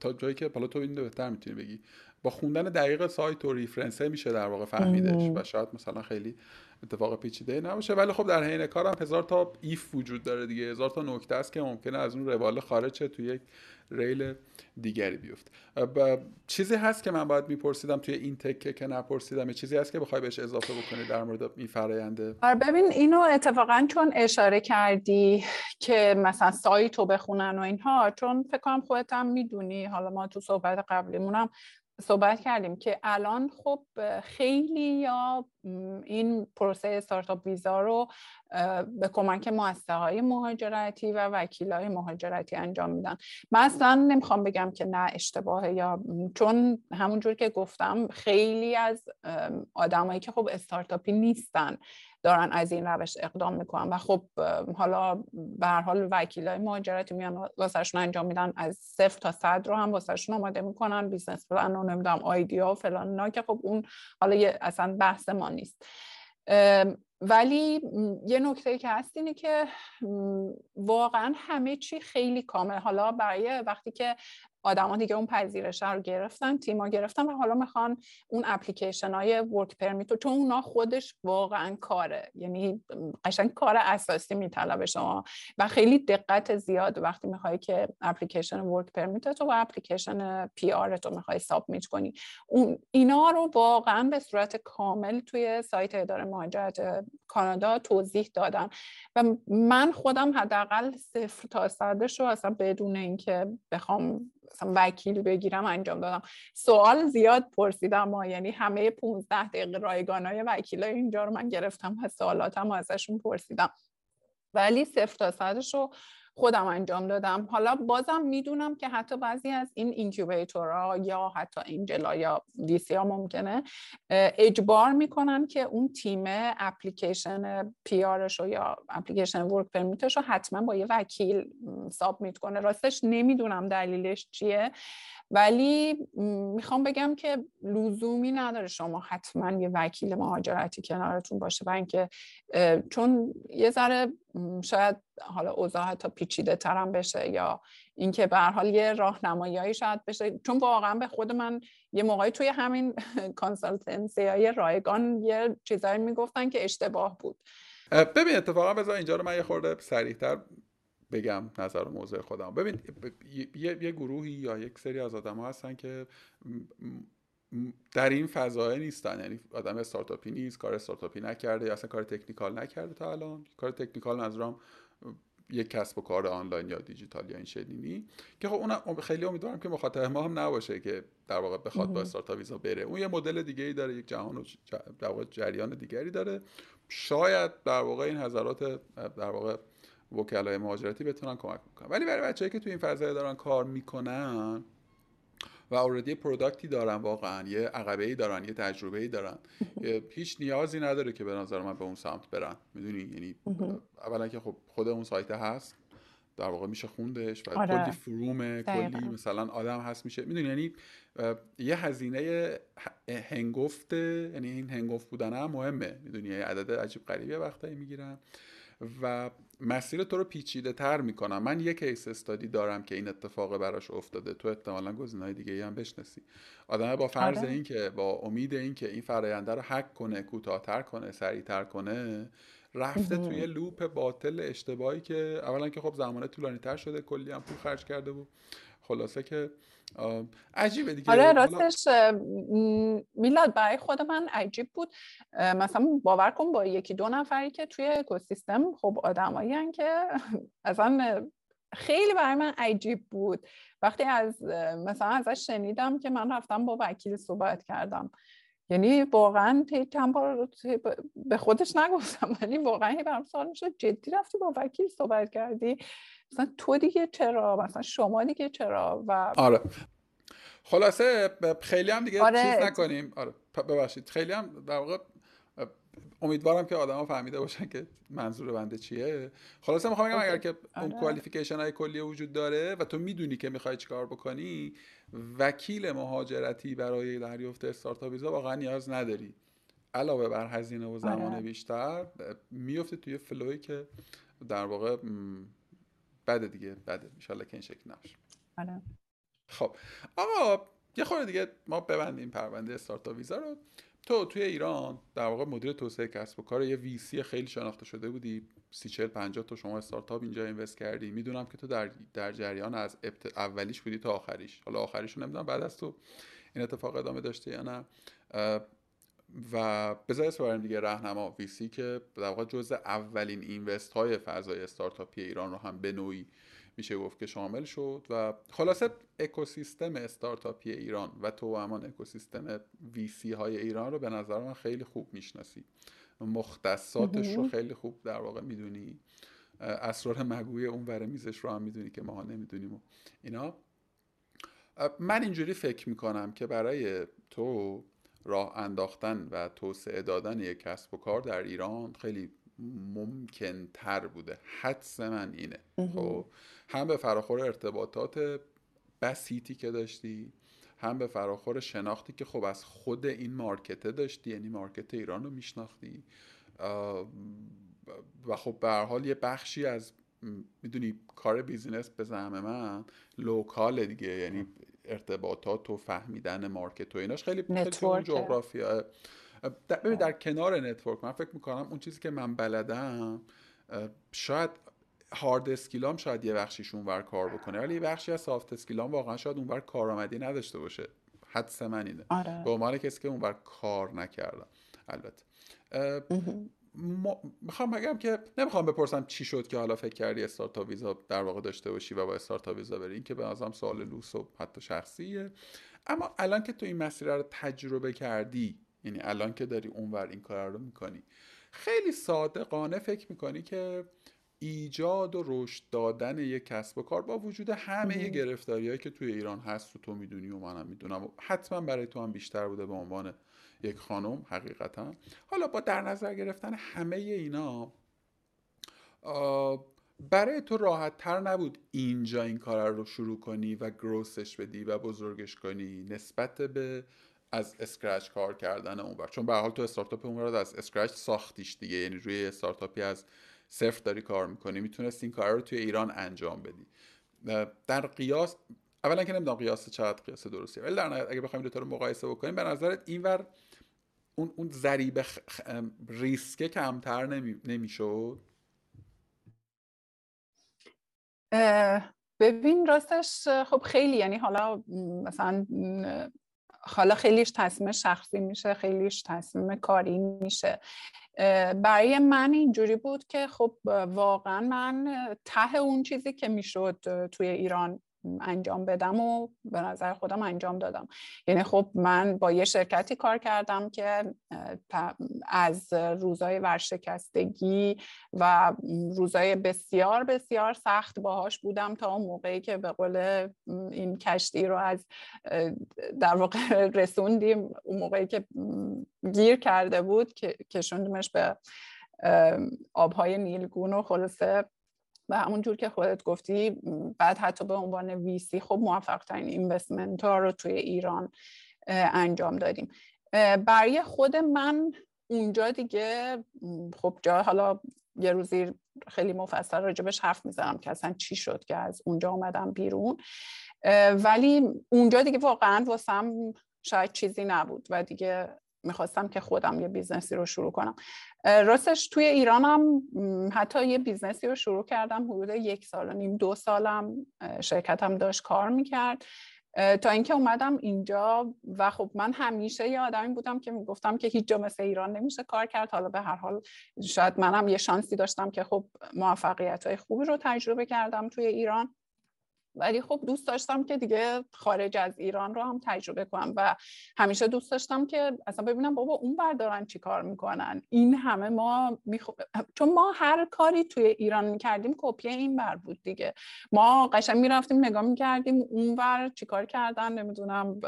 تا جایی که حالا تو این بهتر می‌تونی بگی. با خوندن دقیق سایت و ریفرنسه میشه در واقع فهمیدش و شاید مثلا خیلی اتفاق پیچیده نباشه. ولی خب در حین کارم هزار تا ایف وجود داره دیگه. هزار تا نکته است که ممکنه از اون روال خارج شه تو یک ریل دیگری بیفت چیزی هست که من باید میپرسیدم توی این تکه که نپرسیدم. چیزی هست که بخوای بهش اضافه بکنی در مورد این فراینده آره ببین اینو اتفاقا چون اشاره کردی که مثلا سایت رو بخونن و اینها چون فکر کنم خودت هم می‌دونی. حالا ما تو صحبت قبلیمون صحبت کردیم که الان خب خیلی یا این پروسه استارتاپ ویزا رو به کمک مؤسسه های مهاجرتی و وکیل های مهاجرتی انجام میدن. من اصلا نمی‌خوام بگم که نه اشتباهه یا چون همونجور که گفتم خیلی از آدمایی که خب استارتاپی نیستن. دارن از این روش اقدام می‌کنن و خب حالا به هر حال وکیلای مهاجرتی میان واسهشون انجام میدن از صفر تا صد رو هم واسهشون آماده می‌کنن business plan و نمی‌دونم idea و فلان اینا که خب اون حالا یه اصلا بحث ما نیست. ولی یه نکته که هست اینه که واقعا همه چی خیلی کامل. حالا برای وقتی که آدما دیگه اون پذیرش رو گرفتن تیما گرفتن و حالا می‌خوان اون اپلیکیشن های work permit چون اونا خودش واقعا کاره. یعنی قشنگ کار اساسی میطلبه شما و خیلی دقت زیاد وقتی می‌خوای که application work permit تو و application PR تو می‌خوای submit کنی. اون اینا رو واقعا به صورت کامل توی سایت اداره مهاجرت کانادا توضیح دادن و من خودم حداقل صفر تا صدش رو اصلا بدون اینکه بخوام مثلا وکیل بگیرم انجام دادم. سوال زیاد پرسیدم ما یعنی همه 15 دقیقه رایگان های وکیل اینجا رو من گرفتم و سوالاتم ازشون پرسیدم. ولی صفر تا صدش رو خودم انجام دادم. حالا بازم می‌دونم که حتی بعضی از این اینکیوبیتورها یا حتی اینجلا یا ویسی ها ممکنه اجبار می‌کنن که اون تیم اپلیکیشن پیارش یا اپلیکیشن ورک پرمیتش رو حتما با یه وکیل سابمیت کنه. راستش نمی‌دونم دلیلش چیه. ولی می‌خوام بگم که لزومی نداره شما حتما یه وکیل مهاجرتی کنارتون باشه و اینکه چون یه ذره شاید حالا اوضاع حتی پیچیده ترم بشه یا اینکه به حال یه راهنمایی شاید بشه. چون واقعا به خود من یه موقعی توی همین (laughs) کانسالتنسی های رایگان یه چیزایی می‌گفتن که اشتباه بود. ببین اتفاقا بذار اینجا رو من یه خورده سریعتر بگم نظر موضوع خودم. ببین یه،, یه گروهی یا یک سری از آدم ها هستن که در این فضای نیستن. یعنی آدم استارتاپی نیست کار استارتاپی نکرده یا اصلا کار تکنیکال نکرده تا الان. کار تکنیکال نظرم یک کسب و کار آنلاین یا دیجیتال یا این شدینی که خب اون خیلی امیدوارم که مخاطب ما هم نباشه که در واقع بخواد با استارتاپ ویزا بره. اون یه مدل دیگه ای داره یک جهان و در واقع جریان دیگری داره. شاید در واقع این حضرات در واقع وکلای مهاجرتی بتونن کمک می‌کنن ولی برای بچه‌ای که تو این فضای دارن کار می‌کنن و اوردی پروداکتی دارن واقعا یه عقبه ای دارن یه تجربه ای دارن هیچ نیازی نداره که به نظر من به اون سمت برن. می‌دونی؟ یعنی اولا که خب خود اون سایت هست. در واقع میشه خوندش و آره. کلی فرومه کلی مثلا آدم هست میشه. می‌دونی؟ یعنی یه هزینه هنگفته یعنی این هنگفت بودن هم مهمه. می‌دونی؟ یه عدد عجیب غریبی وقتایی می‌گیرن. و مسیر تو رو پیچیده تر می‌کنم. من یک کیس استادی دارم که این اتفاق براش افتاده. تو احتمالا گزینه‌های دیگه ای هم بشناسی. آدم با فرض آره. این که با امید این که این فراینده رو حک کنه کوتاهتر کنه سریعتر کنه رفته توی لوپ باطل اشتباهی که اولا که خب زمان طولانی تر شده کلی هم پول خرج کرده بود خلاصه که عجیبه دیگه. آره راستش میلاد برای خود من عجیب بود. مثلا باور کن با یکی دو نفری که توی اکوسیستم خب آدمایی که (laughs) اصلا خیلی برای من عجیب بود. وقتی از مثلا ازش شنیدم که من رفتم با وکیل صحبت کردم. یعنی واقعا چند بار به خودش نگفتم (laughs) ولی واقعا برام سوال می‌شد جدی رفتی با وکیل صحبت کردی؟ مثلا تو دیگه چرا؟ مثلا شما دیگه چرا؟ و آره. خلاصه خیلی هم دیگه آره. چیز نکنیم. آره. ببخشید. خیلی هم در واقع امیدوارم که آدما فهمیده باشن که منظور بنده چیه. خلاصه می‌خوام بگم اگر که اون کوالیفیکیشن های کلی وجود داره و تو می‌دونی که می‌خوای چیکار بکنی وکیل مهاجرتی برای دریافت استارتاپ ویزا واقعا نیاز نداری. علاوه بر هزینه و زمان آره. بیشتر میفته توی فلوی که در واقع بده دیگه بده. ان که این شکل نباشه. آره. خب. آقا یه خورده دیگه ما ببندیم پرونده استارتاپ ویزا رو. تو توی ایران در واقع مدیر توسعه کسب و کار یه ویسی خیلی شناخته شده بودی. سی چل 50 تا شما استارتاپ اینجا اینوست کردی. می‌دونم که تو در در جریان از اولیش بودی تا آخریش. حالا آخریش نمی‌دونم بعد از تو این اتفاق ادامه داشته یا نه. و بذار اسم دیگه رهنما ویسی که در واقع جزء اولین اینوست های فضای استارتاپی ایران رو هم به نوعی میشه گفت که شامل شد و خلاصه اکوسیستم استارتاپی ایران و تو همان اکوسیستم ویسی های ایران رو به نظر من خیلی خوب می‌شناسی. مختصاتش رو خیلی خوب در واقع می‌دونی. اسرار مگوی اون ور میزش رو هم می‌دونی که ماها نمی‌دونیم و اینا. من اینجوری فکر می‌کنم که برای تو راه انداختن و توسعه دادن یک کسب و کار در ایران خیلی ممکن تر بوده. حدس من اینه. خب هم به فراخور ارتباطات بسیتی که داشتی هم به فراخور شناختی که خب از خود این مارکته داشتی یعنی مارکت ایران رو میشناختی. و خب به حال یه بخشی از می‌دونی کار business به زعم من local دیگه. یعنی ارتباطات و فهمیدن market و ایناش. خیلی خیلی جغرافیا در, در کنار network من فکر می‌کنم اون چیزی که من بلدم شاید hard skill ام شاید یه بخشیش اونور کار بکنه ولی یه بخشی از soft skill ام واقعا شاید اونور کارآمدی نداشته باشه. حدس من اینه. آره. به عنوان کسی که اونور کار نکردم البته. می‌خوام بگم که نمی‌خوام بپرسم چی شد که حالا فکر کردی استارتاپ ویزا در واقع داشته باشی و با استارتاپ ویزا بری. این که به نظرم سوال لوس و حتی شخصیه. اما الان که تو این مسیر رو تجربه کردی یعنی الان که داری اونور این کار رو می‌کنی خیلی صادقانه فکر می‌کنی که ایجاد و رشد دادن یک کسب و کار با وجود همه گرفتاریهایی که توی ایران هست و تو می‌دونی و منم می‌دونم حتما برای تو هم بیشتر بوده به عنوان یک خانم حقیقتا. حالا با در نظر گرفتن همه اینا برای تو راحت تر نبود اینجا این کار رو شروع کنی و growth ش بدی و بزرگش کنی نسبت به از scratch کار کردن بر چون به حال تو استارتاپ اون از scratch ساختیش دیگه. یعنی روی استارتاپی از صفر داری کار می‌کنی می‌تونست این کار رو توی ایران انجام بدی. در قیاس اولا که نمی‌دونم قیاس چقدر قیاس درستی ولی در اگه بخوایم دو رو مقایسه بکنیم به نظرت اینور اون اون ذریب ریسک کمتر نمی... نمی‌شد؟ ببین راستش خب خیلی یعنی حالا مثلا حالا خیلیش تصمیم شخصی میشه خیلیش تصمیم کاری میشه. برای من اینجوری بود که خب واقعا من ته اون چیزی که می‌شد توی ایران انجام بدم و به نظر خودم انجام دادم. یعنی خب من با یه شرکتی کار کردم که از روزای ورشکستگی و روزای بسیار بسیار سخت باهاش بودم تا اون موقعی که به قول این کشتی رو از در واقع (laughs) رسوندیم اون موقعی که گیر کرده بود که کشوندیمش به آبهای نیلگون و خلاصه و همونجور که خودت گفتی بعد حتی به عنوان ویسی خب موفق ترین اینوستمنت ها رو توی ایران انجام دادیم. برای خود من اونجا دیگه خب جا حالا یه روزی خیلی مفصل راجبش حرف می‌زنم که اصلا چی شد که از اونجا آمدم بیرون. ولی اونجا دیگه واقعا واسم شاید چیزی نبود و دیگه می‌خواستم که خودم یه business ی رو شروع کنم. راستش توی ایرانم حتی یه business ی رو شروع کردم حدود یک سال و نیم دو سالم. شرکتم داشت کار می‌کرد. تا اینکه اومدم اینجا و خب من همیشه یه آدمی بودم که می‌گفتم که هیچ جا مثل ایران نمیشه کار کرد. حالا به هر حال شاید منم یه شانسی داشتم که خب موفقیت های خوبی رو تجربه کردم توی ایران. ولی خب دوست داشتم که دیگه خارج از ایران رو هم تجربه کنم و همیشه دوست داشتم که اصلا ببینم بابا اون بر دارن چی کار می‌کنن. این همه ما میخو... چون ما هر کاری توی ایران می‌کردیم کپی این بر بود دیگه. ما قشنگ می‌رفتیم نگاه می‌کردیم اون بر چیکار کردن نمی‌دونم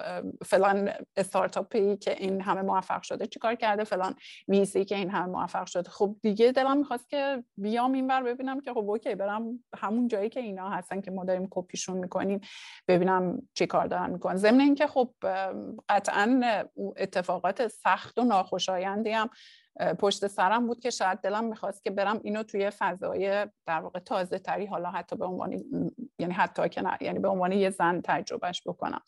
فلان استارتاپی که این همه موفق شده چیکار کرده فلان VC ی که این همه موفق شده. خب دیگه دلم می‌خواست که بیام این بر ببینم که خب okay برم همون جایی که اینا هستن که ما داریم کپیشون می‌کنیم ببینم چی کار دارن می‌کنن. ضمن اینکه خب قطعا اتفاقات سخت و ناخوشایندی هم پشت سرم بود که شاید دلم می‌خواست که برم اینو توی فضای در واقع تازه تری حالا حتی به عنوان یعنی حتی که نه یعنی به عنوان یه زن تجربهش بکنم.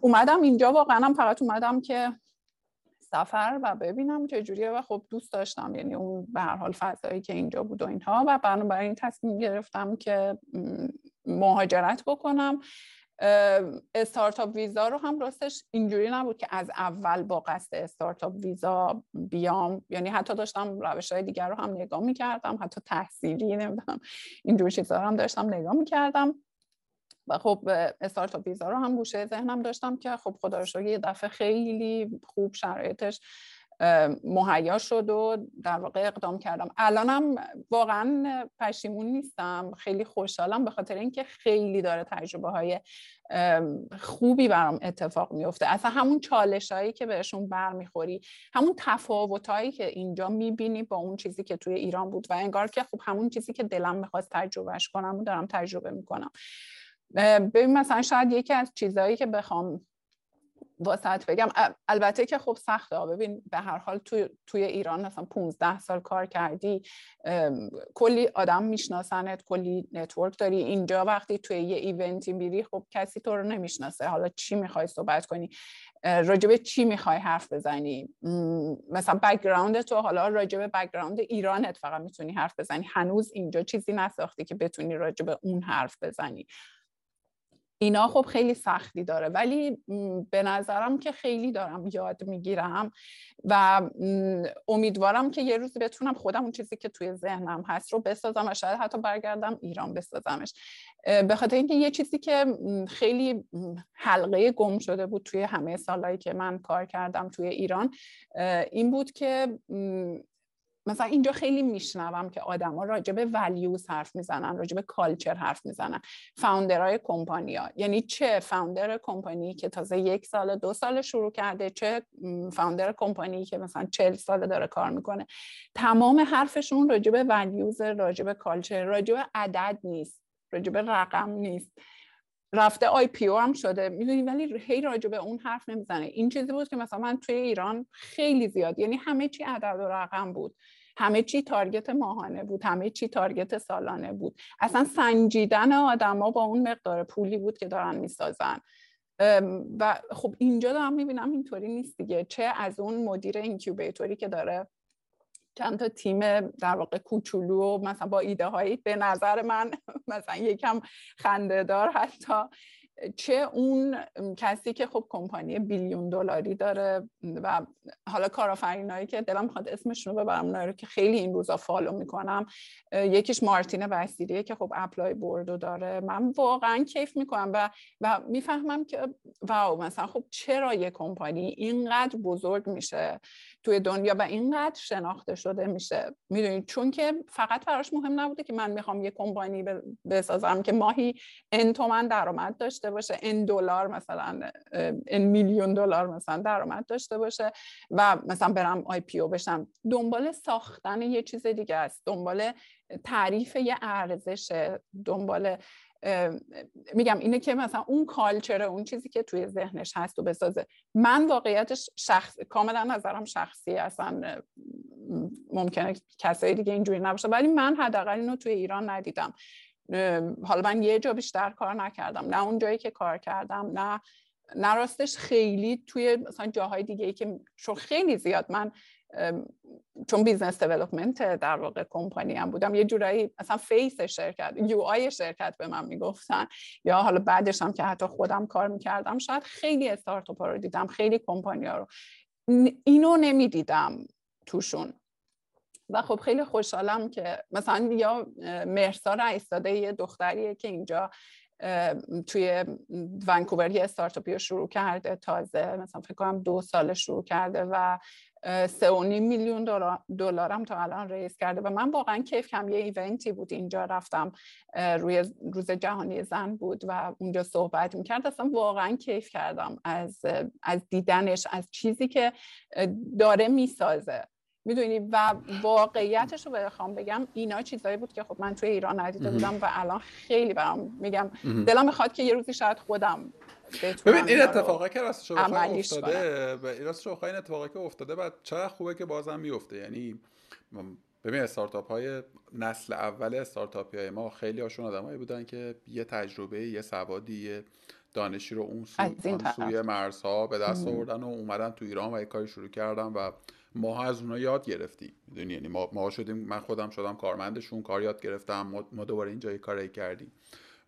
اومدم اینجا واقعا فقط اومدم که سفر و ببینم چجوریه و خب دوست داشتم. یعنی اون به هر حال فضایی که اینجا بود و اینها و بنابراین تصمیم گرفتم که مهاجرت بکنم. استارتاپ ویزا رو هم راستش اینجوری نبود که از اول با قصد استارتاپ ویزا بیام. یعنی حتی داشتم روش های دیگر رو هم نگاه می‌کردم حتی تحصیلی نمی‌دونم اینجور چیزا رو هم داشتم نگاه می‌کردم. خب استارتاپ ویزا رو هم گوشه ذهنم داشتم که خب خدا رو یه دفعه خیلی خوب شرایطش مهیا شد و در واقع اقدام کردم. الانم واقعا پشیمون نیستم. خیلی خوشحالم به خاطر اینکه خیلی داره تجربه های خوبی برام اتفاق میفته اصلا همون چالش هایی که بهشون برمیخوری همون تفاوت هایی که اینجا می‌بینی با اون چیزی که توی ایران بود و انگار که خب همون چیزی که دلم می‌خواست تجربهش کنم و دارم تجربه می‌کنم. ببین مثلا شاید یکی از چیزهایی که بخوام واسط بگم البته که خب سخته ببین به هر حال توی, توی ایران مثلا 15 سال کار کردی کلی آدم میشناسنت کلی network داری. اینجا وقتی توی یه event ی میری خب کسی تو رو نمی‌شناسه. حالا چی می‌خوای صحبت کنی؟ راجبه چی می‌خوای حرف بزنی؟ مثلا background تو حالا راجبه background ایرانت فقط می‌تونی حرف بزنی. هنوز اینجا چیزی نساختی که بتونی راجبه اون حرف بزنی. اینا خب خیلی سختی داره. ولی به نظرم که خیلی دارم یاد می‌گیرم و امیدوارم که یه روزی بتونم خودم اون چیزی که توی ذهنم هست رو بسازم و شاید حتی برگردم ایران بسازمش. به خاطر اینکه یه چیزی که خیلی حلقه گم شده بود توی همه سالهایی که من کار کردم توی ایران این بود که مثلا اینجا خیلی میشنوم که آدما راجع به ولیوز حرف می‌زنن راجع به کالچر حرف می‌زنن. فاوندرهای کمپانیا. یعنی چه فاوندر کمپانی که تازه یک سال دو سال شروع کرده چه founder کمپانی که مثلا چل سال داره کار می‌کنه. تمام حرفشون راجع به values راجع به culture راجع به عدد نیست راجع به رقم نیست. رفته IPO هم شده. می‌دونی ولی هی راجع به اون حرف نمی‌زنه. این چیزی بود که مثلا من توی ایران خیلی زیاد یعنی همه چی عدد و رقم بود. همه چی target ماهانه بود. همه چی target سالانه بود. اصلا سنجیدن آدما با اون مقدار پولی بود که دارن می‌سازن. و خب اینجا دارم می‌بینم اینطوری نیست دیگه. چه از اون مدیر incubator ی که داره چند تا تیم در واقع کوچولو مثلا با ایده هایی به نظر من (laughs) مثلا یکم خندهدار حتی. چه اون کسی که خب کمپانی billion دلاری داره و حالا کارآفرینایی که دلم می‌خواد اسمشون رو ببرم رو که خیلی این روزا follow می‌کنم یکیش مارتین بصیریه که خب ApplyBoard و داره. من واقعا کیف می‌کنم و و می‌فهمم که واو مثلا خب چرا یه کمپانی اینقدر بزرگ میشه؟ توی دنیا و اینقدر شناخته شده میشه. می‌دونید چون که فقط براش مهم نبوده که من می‌خوام یه کمپانی بسازم که ماهی ان تومن درآمد داشته باشه ان دلار مثلا ان میلیون دلار مثلا درآمد داشته باشه و مثلا برم آی پی او بشم. دنبال ساختن یه چیز دیگه است. دنبال تعریف یه ارزش دنبال میگم اینه که مثلا اون کالچر اون چیزی که توی ذهنش هست و بسازه. من واقعیتش شخص کاملا نظرم شخصی اصلا ممکنه کسایی دیگه اینجوری نباشه. ولی من حداقل اینو توی ایران ندیدم. حالا من یه جا بیشتر کار نکردم. نه اون جایی که کار کردم نه نه راستش خیلی توی مثلا جاهای دیگه ای که چون خیلی زیاد. من چون business development در واقع کمپانی هم بودم یه جورایی مثلا face شرکت UI شرکت به من می‌گفتن. یا حالا بعدش هم که حتی خودم کار می‌کردم شاید خیلی استارتاپ رو دیدم خیلی کمپانی ها رو. اینو نمی‌دیدم توشون. و خب خیلی خوشحالم که مثلا یا مرسا ایستاده یه دختریه که اینجا توی ونکوور یه استارتاپی رو شروع کرده تازه مثلا فکر کنم دو سال شروع کرده و سه و نیم میلیون دلارم تا الان ریز کرده و من واقعا کیف کم یه ایونتی بود اینجا رفتم روی روز جهانی زن بود و اونجا صحبت می‌کرد. اصلا واقعا کیف کردم از از دیدنش از چیزی که داره می‌سازه. می‌دونی؟ و واقعیتش رو بخوام بگم اینا چیزایی بود که خب من توی ایران ندیده بودم و الان خیلی برام میگم. دلم می‌خواد که یه روزی شاید خودم ببین این اتفاقی که راستش افتاده و این راستش این اتفاقی که افتاده بعد چقدر خوبه که بازم میفته یعنی ببین استارتاپ های نسل اول استارتاپی های ما خیلی هاشون آدمایی بودن که یه تجربه یه سوادی یه دانشی رو اون, سو، سوی مرزها به دست آوردن و اومدن تو ایران و یه کاری شروع کردن و ما از اونها یاد گرفتیم. می‌دونی؟ یعنی ما, ما شدیم من خودم شدم کارمندشون کار یاد گرفتم ما, دوباره اینجا کاری کردیم.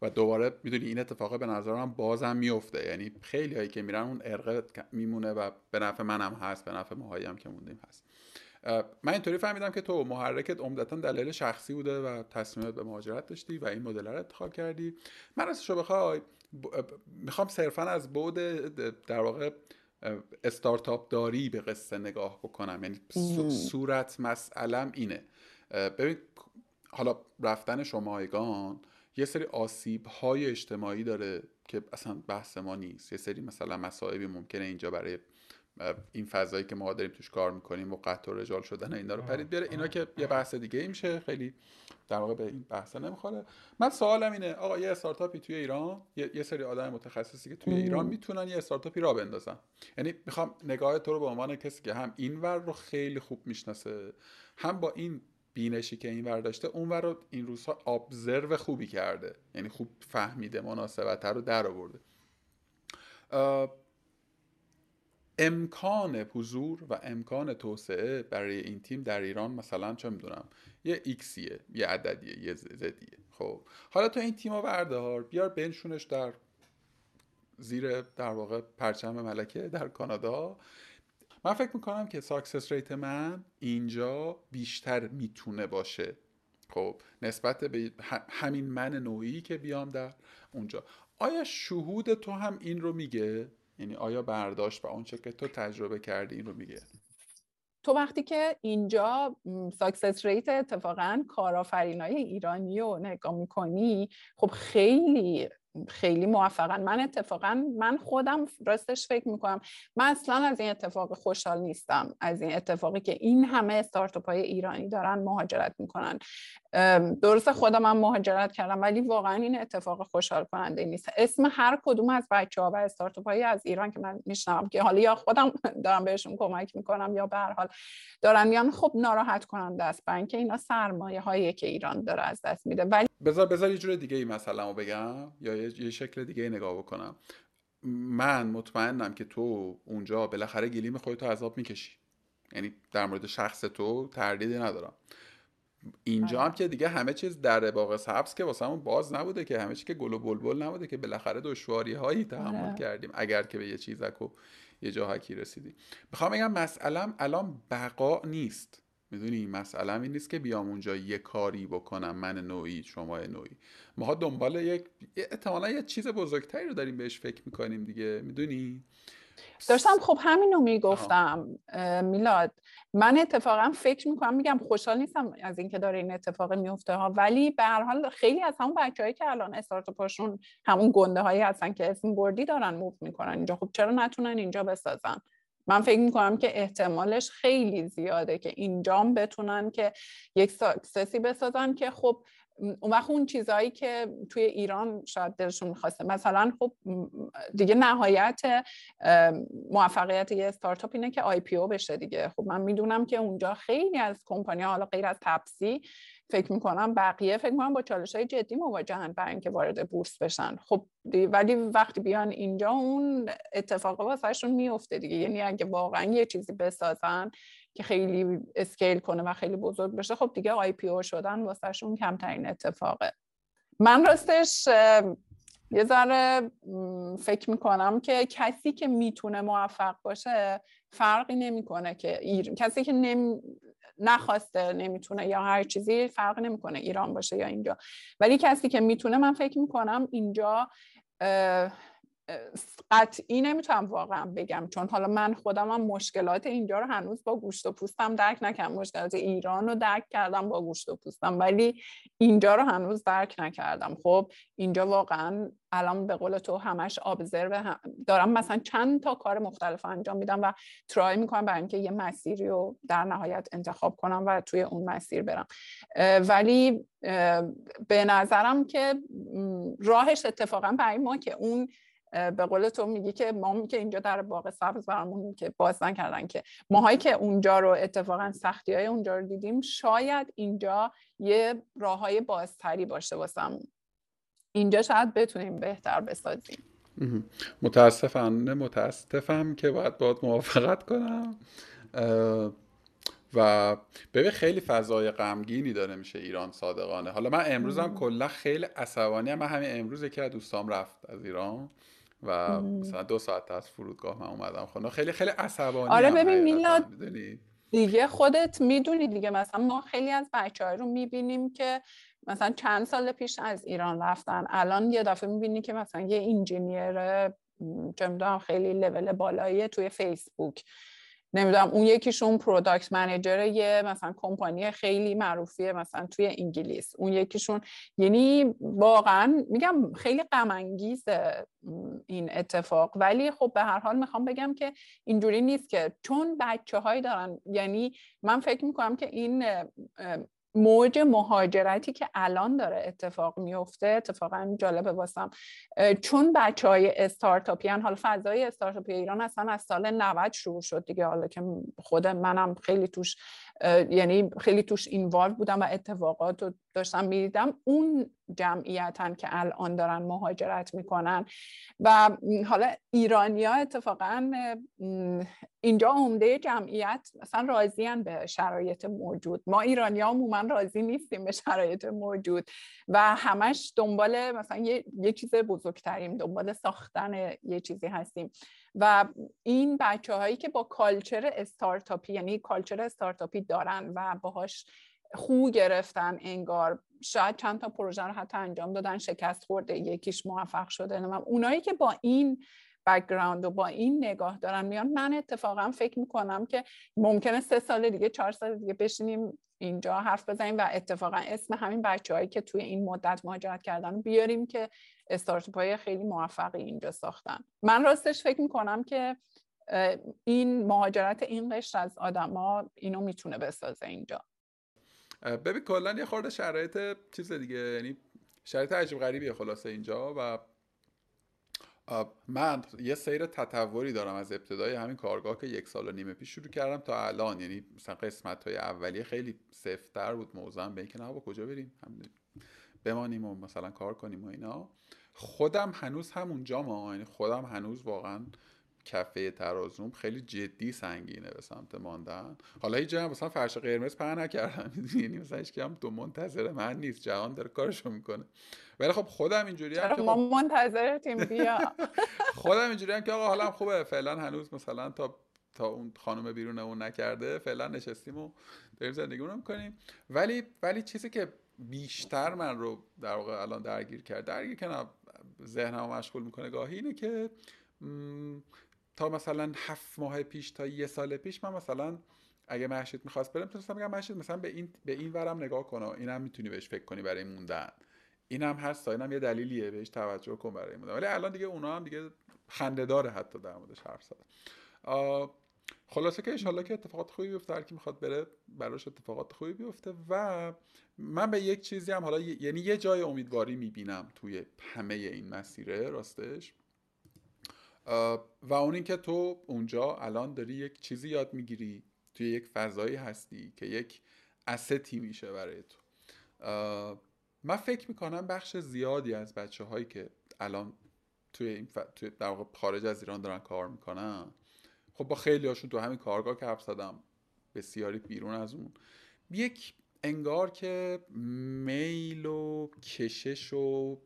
و دوباره می‌دونی این اتفاق به نظرم بازم میفته یعنی خیلی هایی که میرن اون ارقه میمونه و به نفع منم هست به نفع ماهایی هم که موندیم هست. من اینطوری فهمیدم که تو محرکت عمدتا دلیل شخصی بوده و تصمیمت به مهاجرت داشتی و این مدل رو انتخاب کردی. من رو بخوای می‌خوام صرفا از بود در واقع استارتاپ داری به قصه نگاه بکنم. یعنی صورت مسئلم اینه. ببین حالا رفتن شمایگان یه سری آسیب های اجتماعی داره که اصلا بحث ما نیست. یه سری مثلا مسائبی ممکنه اینجا برای این فضایی که ما داریم توش کار می‌کنیم و قطع و رجال شدن اینا رو پرید بیاره. اینا که یه بحث دیگه ای میشه. خیلی در واقع به این بحث نمی‌خوره. من سوالم اینه آقا یه استارتاپی توی ایران یه, سری آدم متخصصی که توی ایران می‌تونن یه استارتاپی را بندازن. یعنی می‌خوام نگاه تو رو به عنوان کسی که هم این ور رو خیلی خوب می‌شناسه هم با این بینشی که این داشته اون ور رو این روزها ابزرو خوبی کرده. یعنی خوب فهمیده مناسبت رو در آورده. امکان حضور و امکان توسعه برای این تیم در ایران مثلا چه می‌دونم یه ایکسیه یه عددیه یه زدیه خب حالا تو این تیم رو بردار بیار بنشونش در زیر در واقع پرچم ملکه در کانادا. من فکر می‌کنم که success rate من اینجا بیشتر می‌تونه باشه. خب نسبت به همین من نوعی که بیام در اونجا. آیا شهود تو هم این رو میگه؟ یعنی آیا برداشت و اونچه که تو تجربه کردی این رو میگه؟ تو وقتی که اینجا success rate اتفاقا کارآفرینای ایرانی رو نگاه می‌کنی خب خیلی خیلی موفقن. من اتفاقا من خودم راستش فکر می‌کنم من اصلا از این اتفاق خوشحال نیستم. از این اتفاقی که این همه استارتاپ های ایرانی دارن مهاجرت می‌کنن. درست خودم هم مهاجرت کردم ولی واقعا این اتفاق خوشحال کننده نیست. اسم هر کدوم از بچه ها و استارتاپ های از ایران که من میشنم که حالا یا خودم (laughs) دارم بهشون کمک می‌کنم یا به هر حال دارن میان خب ناراحت کننده است. برای اینکه اینا سرمایه هایی که ایران داره از دست میده. ولی بذار بذار یه جور دیگه ای مثلا بگم. یا یه شکل دیگه نگاه بکنم. من مطمئنم که تو اونجا بالاخره گلیم خودتو عذاب می‌کشی. یعنی در مورد شخص تو تردیدی ندارم. اینجا هم که دیگه همه چیز در باغ سبز که واسه باز نبوده که همه چیز که گل و بلبل نبوده که بالاخره دشواری هایی تحمل آره. کردیم اگر که به یه چیزک و یه جاهکی رسیدیم می‌خوام بگم مسئلم الان بقا نیست. می‌دونی مسئله این نیست که بیام اونجا یه کاری بکنم من نوعی شما نوعی. ما دنبال یک احتمالا یه چیز بزرگتری رو داریم بهش فکر می‌کنیم دیگه می‌دونی؟ داشتم خب همینو می‌گفتم میلاد. من اتفاقا فکر می‌کنم میگم خوشحال نیستم از اینکه داره این اتفاق میفته ها ولی به هر حال خیلی از همون بچههایی که الان استارتاپاشون همون گنده هایی هستن که اسم بردی دارن موو می‌کنن اینجا. خب چرا نتونن اینجا بسازن؟ من فکر می‌کنم که احتمالش خیلی زیاده که اینجام بتونن که یک success ی بسازن که خب اون وقت اون چیزهایی که توی ایران شاید دلشون می‌خواسته. مثلا خب دیگه نهایت موفقیت یه استارتاپ اینه که IPO بشه دیگه. خب من می‌دونم که اونجا خیلی از کمپانی حالا غیر از تپسی فکر می‌کنم بقیه فکر می‌کنم با چالش های جدی مواجهن برای اینکه وارد بورس بشن. خب ولی وقتی بیان اینجا اون اتفاق واسهشون میفته دیگه. یعنی اگه واقعا یه چیزی بسازن که خیلی scale کنه و خیلی بزرگ بشه خب دیگه IPO شدن واسهشون کمترین اتفاقه. من راستش یه ذره فکر می‌کنم که کسی که می‌تونه موفق باشه فرقی نمی‌کنه که ایر... کسی که نمی... نخواسته نمی‌تونه یا هر چیزی فرق نمی‌کنه ایران باشه یا اینجا. ولی کسی که می‌تونه من فکر می‌کنم اینجا قطعی نمی‌تونم واقعا بگم چون حالا من خودم هم مشکلات اینجا رو هنوز با گوشت و پوستم درک نکردم. مشکلات ایران رو درک کردم با گوشت و پوستم ولی اینجا رو هنوز درک نکردم. خب اینجا واقعا الان به قول تو همش ابزرو دارم مثلا چند تا کار مختلف انجام میدم و ترای می‌کنم برای اینکه یه مسیری رو در نهایت انتخاب کنم و توی اون مسیر برم. ولی به نظرم که راهش اتفاقا برای ما که اون به قول تو میگی که ما که اینجا در باغ سبز برامون که باز نکردن که ماهایی که اونجا رو اتفاقا سختی های اونجا رو دیدیم شاید اینجا یه راه های بازتری باشه واسم. اینجا شاید بتونیم بهتر بسازیم. متاسفانه متاسفم که باید باید موافقت کنم. و ببین خیلی فضای غمگینی داره میشه ایران صادقانه. حالا من امروزم کلا خیلی عصبانی من همین امروز که دوستام رفت از ایران. و مثلا دو ساعت از فرودگاه من اومدم خونه. خیلی خیلی عصبانی آره ببین میلاد دیگه خودت می‌دونی دیگه. مثلا ما خیلی از بچه رو می‌بینیم که مثلا چند سال پیش از ایران رفتن. الان یه دفعه می‌بینی که مثلا یه engineer چه خیلی لول بالایی توی فیسبوک نمی‌دونم اون یکیشون product manager یه مثلا کمپانی خیلی معروفیه مثلا توی انگلیس. اون یکیشون یعنی واقعا میگم خیلی غم این اتفاق. ولی خب به هر حال می‌خوام بگم که اینجوری نیست که چون بچه هایی دارن یعنی من فکر می‌کنم که این موج مهاجرتی که الان داره اتفاق میفته اتفاقا جالبه واسم. چون بچه های استارتاپیان حالا فضای استارتاپی ایران اصلا از سال 90 شروع شد دیگه. حالا که خود منم خیلی توش یعنی خیلی توش اینوالو بودم و اتفاقات رو داشتم می‌دیدم. اون جمعیتن که الان دارن مهاجرت می‌کنن و حالا ایرانیا اتفاقا اینجا عمده جمعیت مثلا راضیان به شرایط موجود. ما ایرانی ها عموما راضی نیستیم به شرایط موجود و همش دنبال مثلا یه, یه چیز بزرگتریم دنبال ساختن یه چیزی هستیم. و این بچه هایی که با culture استارتاپی یعنی culture استارتاپی دارن و باهاش خو گرفتن انگار شاید چند تا پروژه رو حتی انجام دادن شکست خورده یکیش موفق شده اونایی که با این background و با این نگاه دارن میان من اتفاقا فکر می‌کنم که ممکنه سه سال دیگه چهار سال دیگه بشینیم اینجا حرف بزنیم و اتفاقا اسم همین بچه هایی که توی این مدت مهاجرت کردن بیاریم که استارتاپ های خیلی موفقی اینجا ساختن. من راستش فکر می‌کنم که این مهاجرت این قشر از آدما اینو می‌تونه بسازه اینجا. ببین کلا یه خورده شرایط چیز دیگه یعنی شرایط عجیب غریبیه خلاصه اینجا و من یه سیر تطوری دارم از ابتدای همین کارگاه که یک سال و نیمه پیش شروع کردم تا الان. یعنی مثلا قسمت های اولیه خیلی سفتر بود. موضوعم به اینکه نه با کجا بریم؟ بمانیم و مثلا کار کنیم و اینا. خودم هنوز همونجا ما. یعنی خودم هنوز واقعا کفه ترازوم خیلی جدی سنگینه به سمت ماندن. حالا هیچ جا مثلا فرش قرمز په نکردم. (laughs) یعنی مثلا هیچ هم تو منتظر من نیست. جهان داره کارشو می‌کنه. ولی خب خودم اینجوری هم که ما خب منتظرتیم؟ بیا. (laughs) خودم اینجوری هم که آقا حالا خوبه فعلا هنوز مثلا تا تا اون خانم بیرون اون نکرده فعلا نشستیم و داریم زندگی رو می‌کنیم. ولی ولی چیزی که بیشتر من رو در واقع الان درگیر کرد درگیر کنم ذهنمو مشغول می‌کنه گاهی اینه که تا مثلا هفت ماه پیش تا یه سال پیش من مثلا اگه محشید می‌خواست برم تو میگم محشید مثلا به این به این ورم نگاه کن اینم می‌تونی بهش فکر کنی برای موندن. اینم هست اینم یه دلیلیه بهش توجه کن برای موندن ولی الان دیگه اونا هم دیگه خنده داره حتی در موردش حرف زدن. خلاصه که انشالله که اتفاقات خوبی بیفته هر کی می‌خواد بره براش اتفاقات خوبی بیفته و من به یک چیزی هم حالا یعنی یه جای امیدواری می‌بینم توی همه این مسیره راستش. و اون اینکه تو اونجا الان داری یک چیزی یاد می‌گیری توی یک فضایی هستی که یک استی میشه برای تو. من فکر می‌کنم بخش زیادی از بچه هایی که الان توی این توی در واقع خارج از ایران دارن کار می‌کنن خب با خیلی هاشون تو همین کارگاه که حرف زدم بسیاری بیرون از اون. یک انگار که میل و کشش و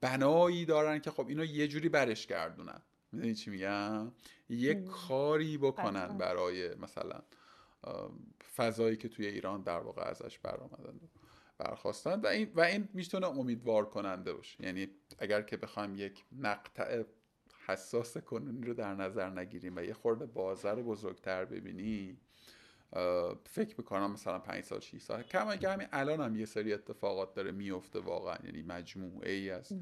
بنایی دارن که خب اینو یه جوری برش گردونن. می‌دونی چی میگم؟ یه کاری بکنن برای مثلا فضایی که توی ایران در واقع ازش برآمدن. برخواستن و این و این می‌تونه امیدوار کننده باشه. یعنی اگر که بخوایم یک مقطع حساس کنونی رو در نظر نگیریم و یه خورده بازار بزرگتر ببینیم فکر می‌کنم مثلا 5 سال 6 سال. کما که همین الان هم یه سری اتفاقات داره میفته واقعا. یعنی مجموعه ای از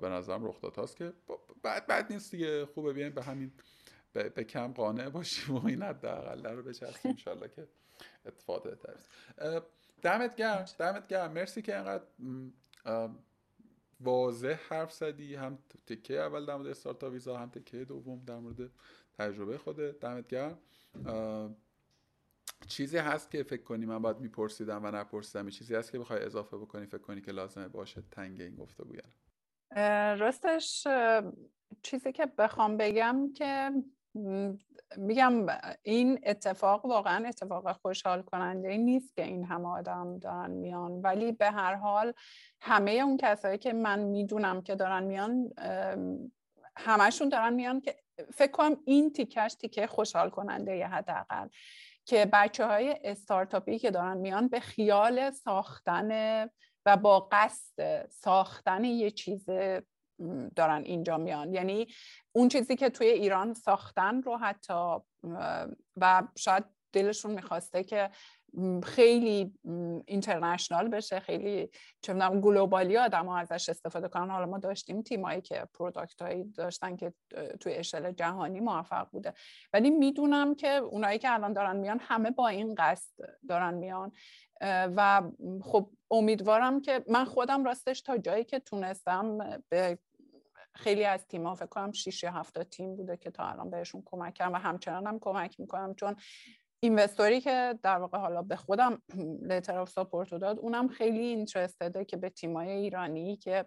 به نظرم رخ هاست که بعد بعد نیست دیگه. خوبه بیایم به همین به, کم قانع باشیم و این حداقل رو بچسبیم. (laughs) انشالله که اتفاقات بهتر دمت گرم دمت گرم. مرسی که اینقدر واضح حرف زدی. هم تکه اول در مورد استارتاپ ویزا هم تکه دوم در مورد تجربه خودت دمت گرم. چیزی هست که فکر کنی من باید میپرسیدم و نپرسیدم. چیزی هست که بخوای اضافه بکنی؟ فکر کنی که لازمه باشه تنگ این گفته بویم راستش چیزی که بخوام بگم که میگم این اتفاق واقعا اتفاق خوشحال کننده ای نیست که این همه آدم دارن میان. ولی به هر حال همه اون کسایی که من می‌دونم که دارن میان همشون دارن میان که فکر کنم این تیکش تیکه خوشحال کننده حداقل. که بچه های استارتاپی که دارن میان به خیال ساختن و با قصد ساختن یه چیز دارن اینجا میان. یعنی اون چیزی که توی ایران ساختن رو حتی و شاید دلشون می‌خواسته که خیلی international بشه خیلی چه globally آدم ها ازش استفاده کنن. حالا ما داشتیم تیمایی که product هایی داشتن که توی اشل جهانی موفق بوده. ولی می‌دونم که اونایی که الان دارن میان همه با این قصد دارن میان. و خب امیدوارم که من خودم راستش تا جایی که تونستم به خیلی از تیم ها فکر کنم 6 یا 7 تیم بوده که تا الان بهشون کمک کردم و همچنان هم کمک می‌کنم. چون investor ی که در واقع حالا به خودم letter of support داد اونم خیلی interested ه که به تیمای ایرانی که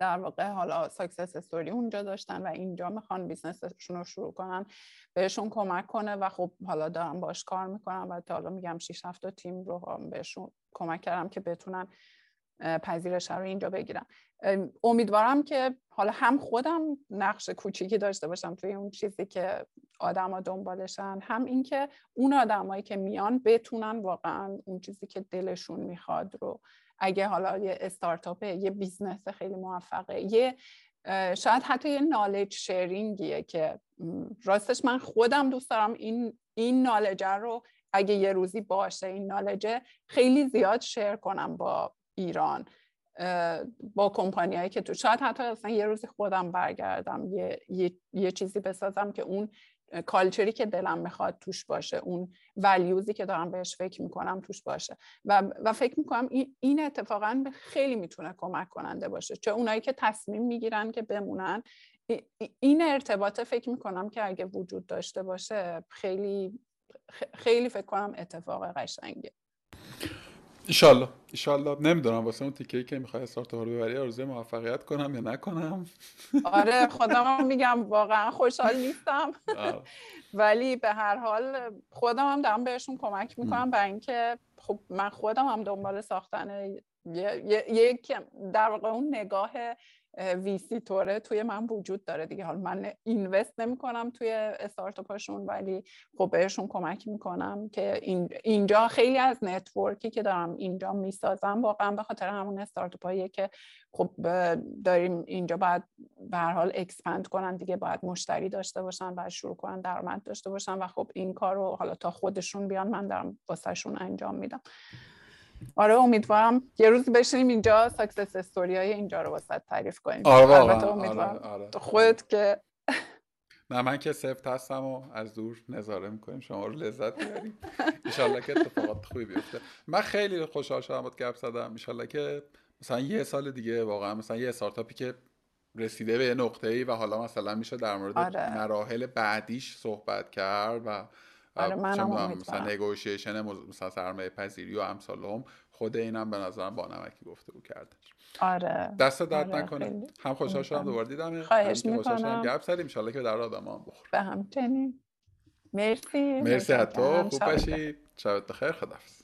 در واقع حالا success story اونجا داشتن و اینجا می‌خوان business شون رو شروع کنن بهشون کمک کنه و خب حالا دارم باش کار می‌کنم و تا حالا میگم 6 7 تیم رو بهشون کمک کردم که بتونن پذیرش رو اینجا بگیرم. امیدوارم که حالا هم خودم نقش کوچیکی داشته باشم توی اون چیزی که آدما دنبالشن هم اینکه اون آدمایی که میان بتونن واقعا اون چیزی که دلشون می‌خواد رو اگه حالا یه استارتاپه یه business خیلی موفقه یه شاید حتی یه knowledge sharing یه که راستش من خودم دوست دارم این این knowledge ه رو اگه یه روزی باشه این نالجه خیلی زیاد شیر کنم با ایران با کمپانیایی که تو شاید حتی اصلا یه روزی خودم برگردم یه, یه،, یه چیزی بسازم که اون کالچری که دلم می‌خواد توش باشه اون ولیوزی که دارم بهش فکر می‌کنم توش باشه. و, و فکر می‌کنم این اتفاقا خیلی می‌تونه کمک کننده باشه. چه اونایی که تصمیم می‌گیرن که بمونن این ارتباطه فکر می‌کنم که اگه وجود داشته باشه خیلی خیلی فکر کنم اتفاق قشنگه ایشالله ایشالله نمی‌دونم واسه اون تیکه که می‌خوای استارتاپ رو ببری آرزوی موفقیت کنم یا نکنم. آره خودم میگم واقعا خوشحال نیستم. ولی به هر حال خودم هم دارم بهشون کمک می‌کنم برای اینکه خب من خودم هم دنبال ساختن یک در واقع اون نگاه ویسی توره توی من وجود داره دیگه. حالا من اینوست نمی کنم توی استارتاپاشون ولی خب بهشون کمک می‌کنم که اینجا خیلی از network ی که دارم اینجا می‌سازم واقعا به خاطر همون استارتاپ که خب داریم اینجا باید به حال expand کنن دیگه باید مشتری داشته باشن باید شروع کنن درآمد داشته باشن و خب این کار رو حالا تا خودشون بیان من دارم واسهشون انجام میدم. آره امیدوارم یه روز بشینیم اینجا success story های اینجا رو واسه تعریف کنیم. آره امیدوارم آره، آره. تو خودت که نه من که سفت هستم و از دور نظاره می‌کنیم. شما رو لذت ببریم ایشالله که اتفاقات خوبی بیفته. من خیلی خوشحال شدم با گپ زدم. ایشالله که مثلا یه سال دیگه واقعا مثلا یه استارتاپی که رسیده به یه نقطه ای و حالا مثلا میشه در مورد آره. مراحل بعدیش صحبت کرد و آره مثلا نگوشیشن مثلا سرمایه پذیری و امثال خود اینم به نظرم با نمکی گفته بود کرده. آره. دست درد آره نکنه. هم خوشحال شدم دوباره دیدم. خواهش می‌کنم. گپ زدیم. ان که در آدم هم بخور به همچنین. مرسی. مرسی تو. خوب باشی شبت بخیر. خدافظ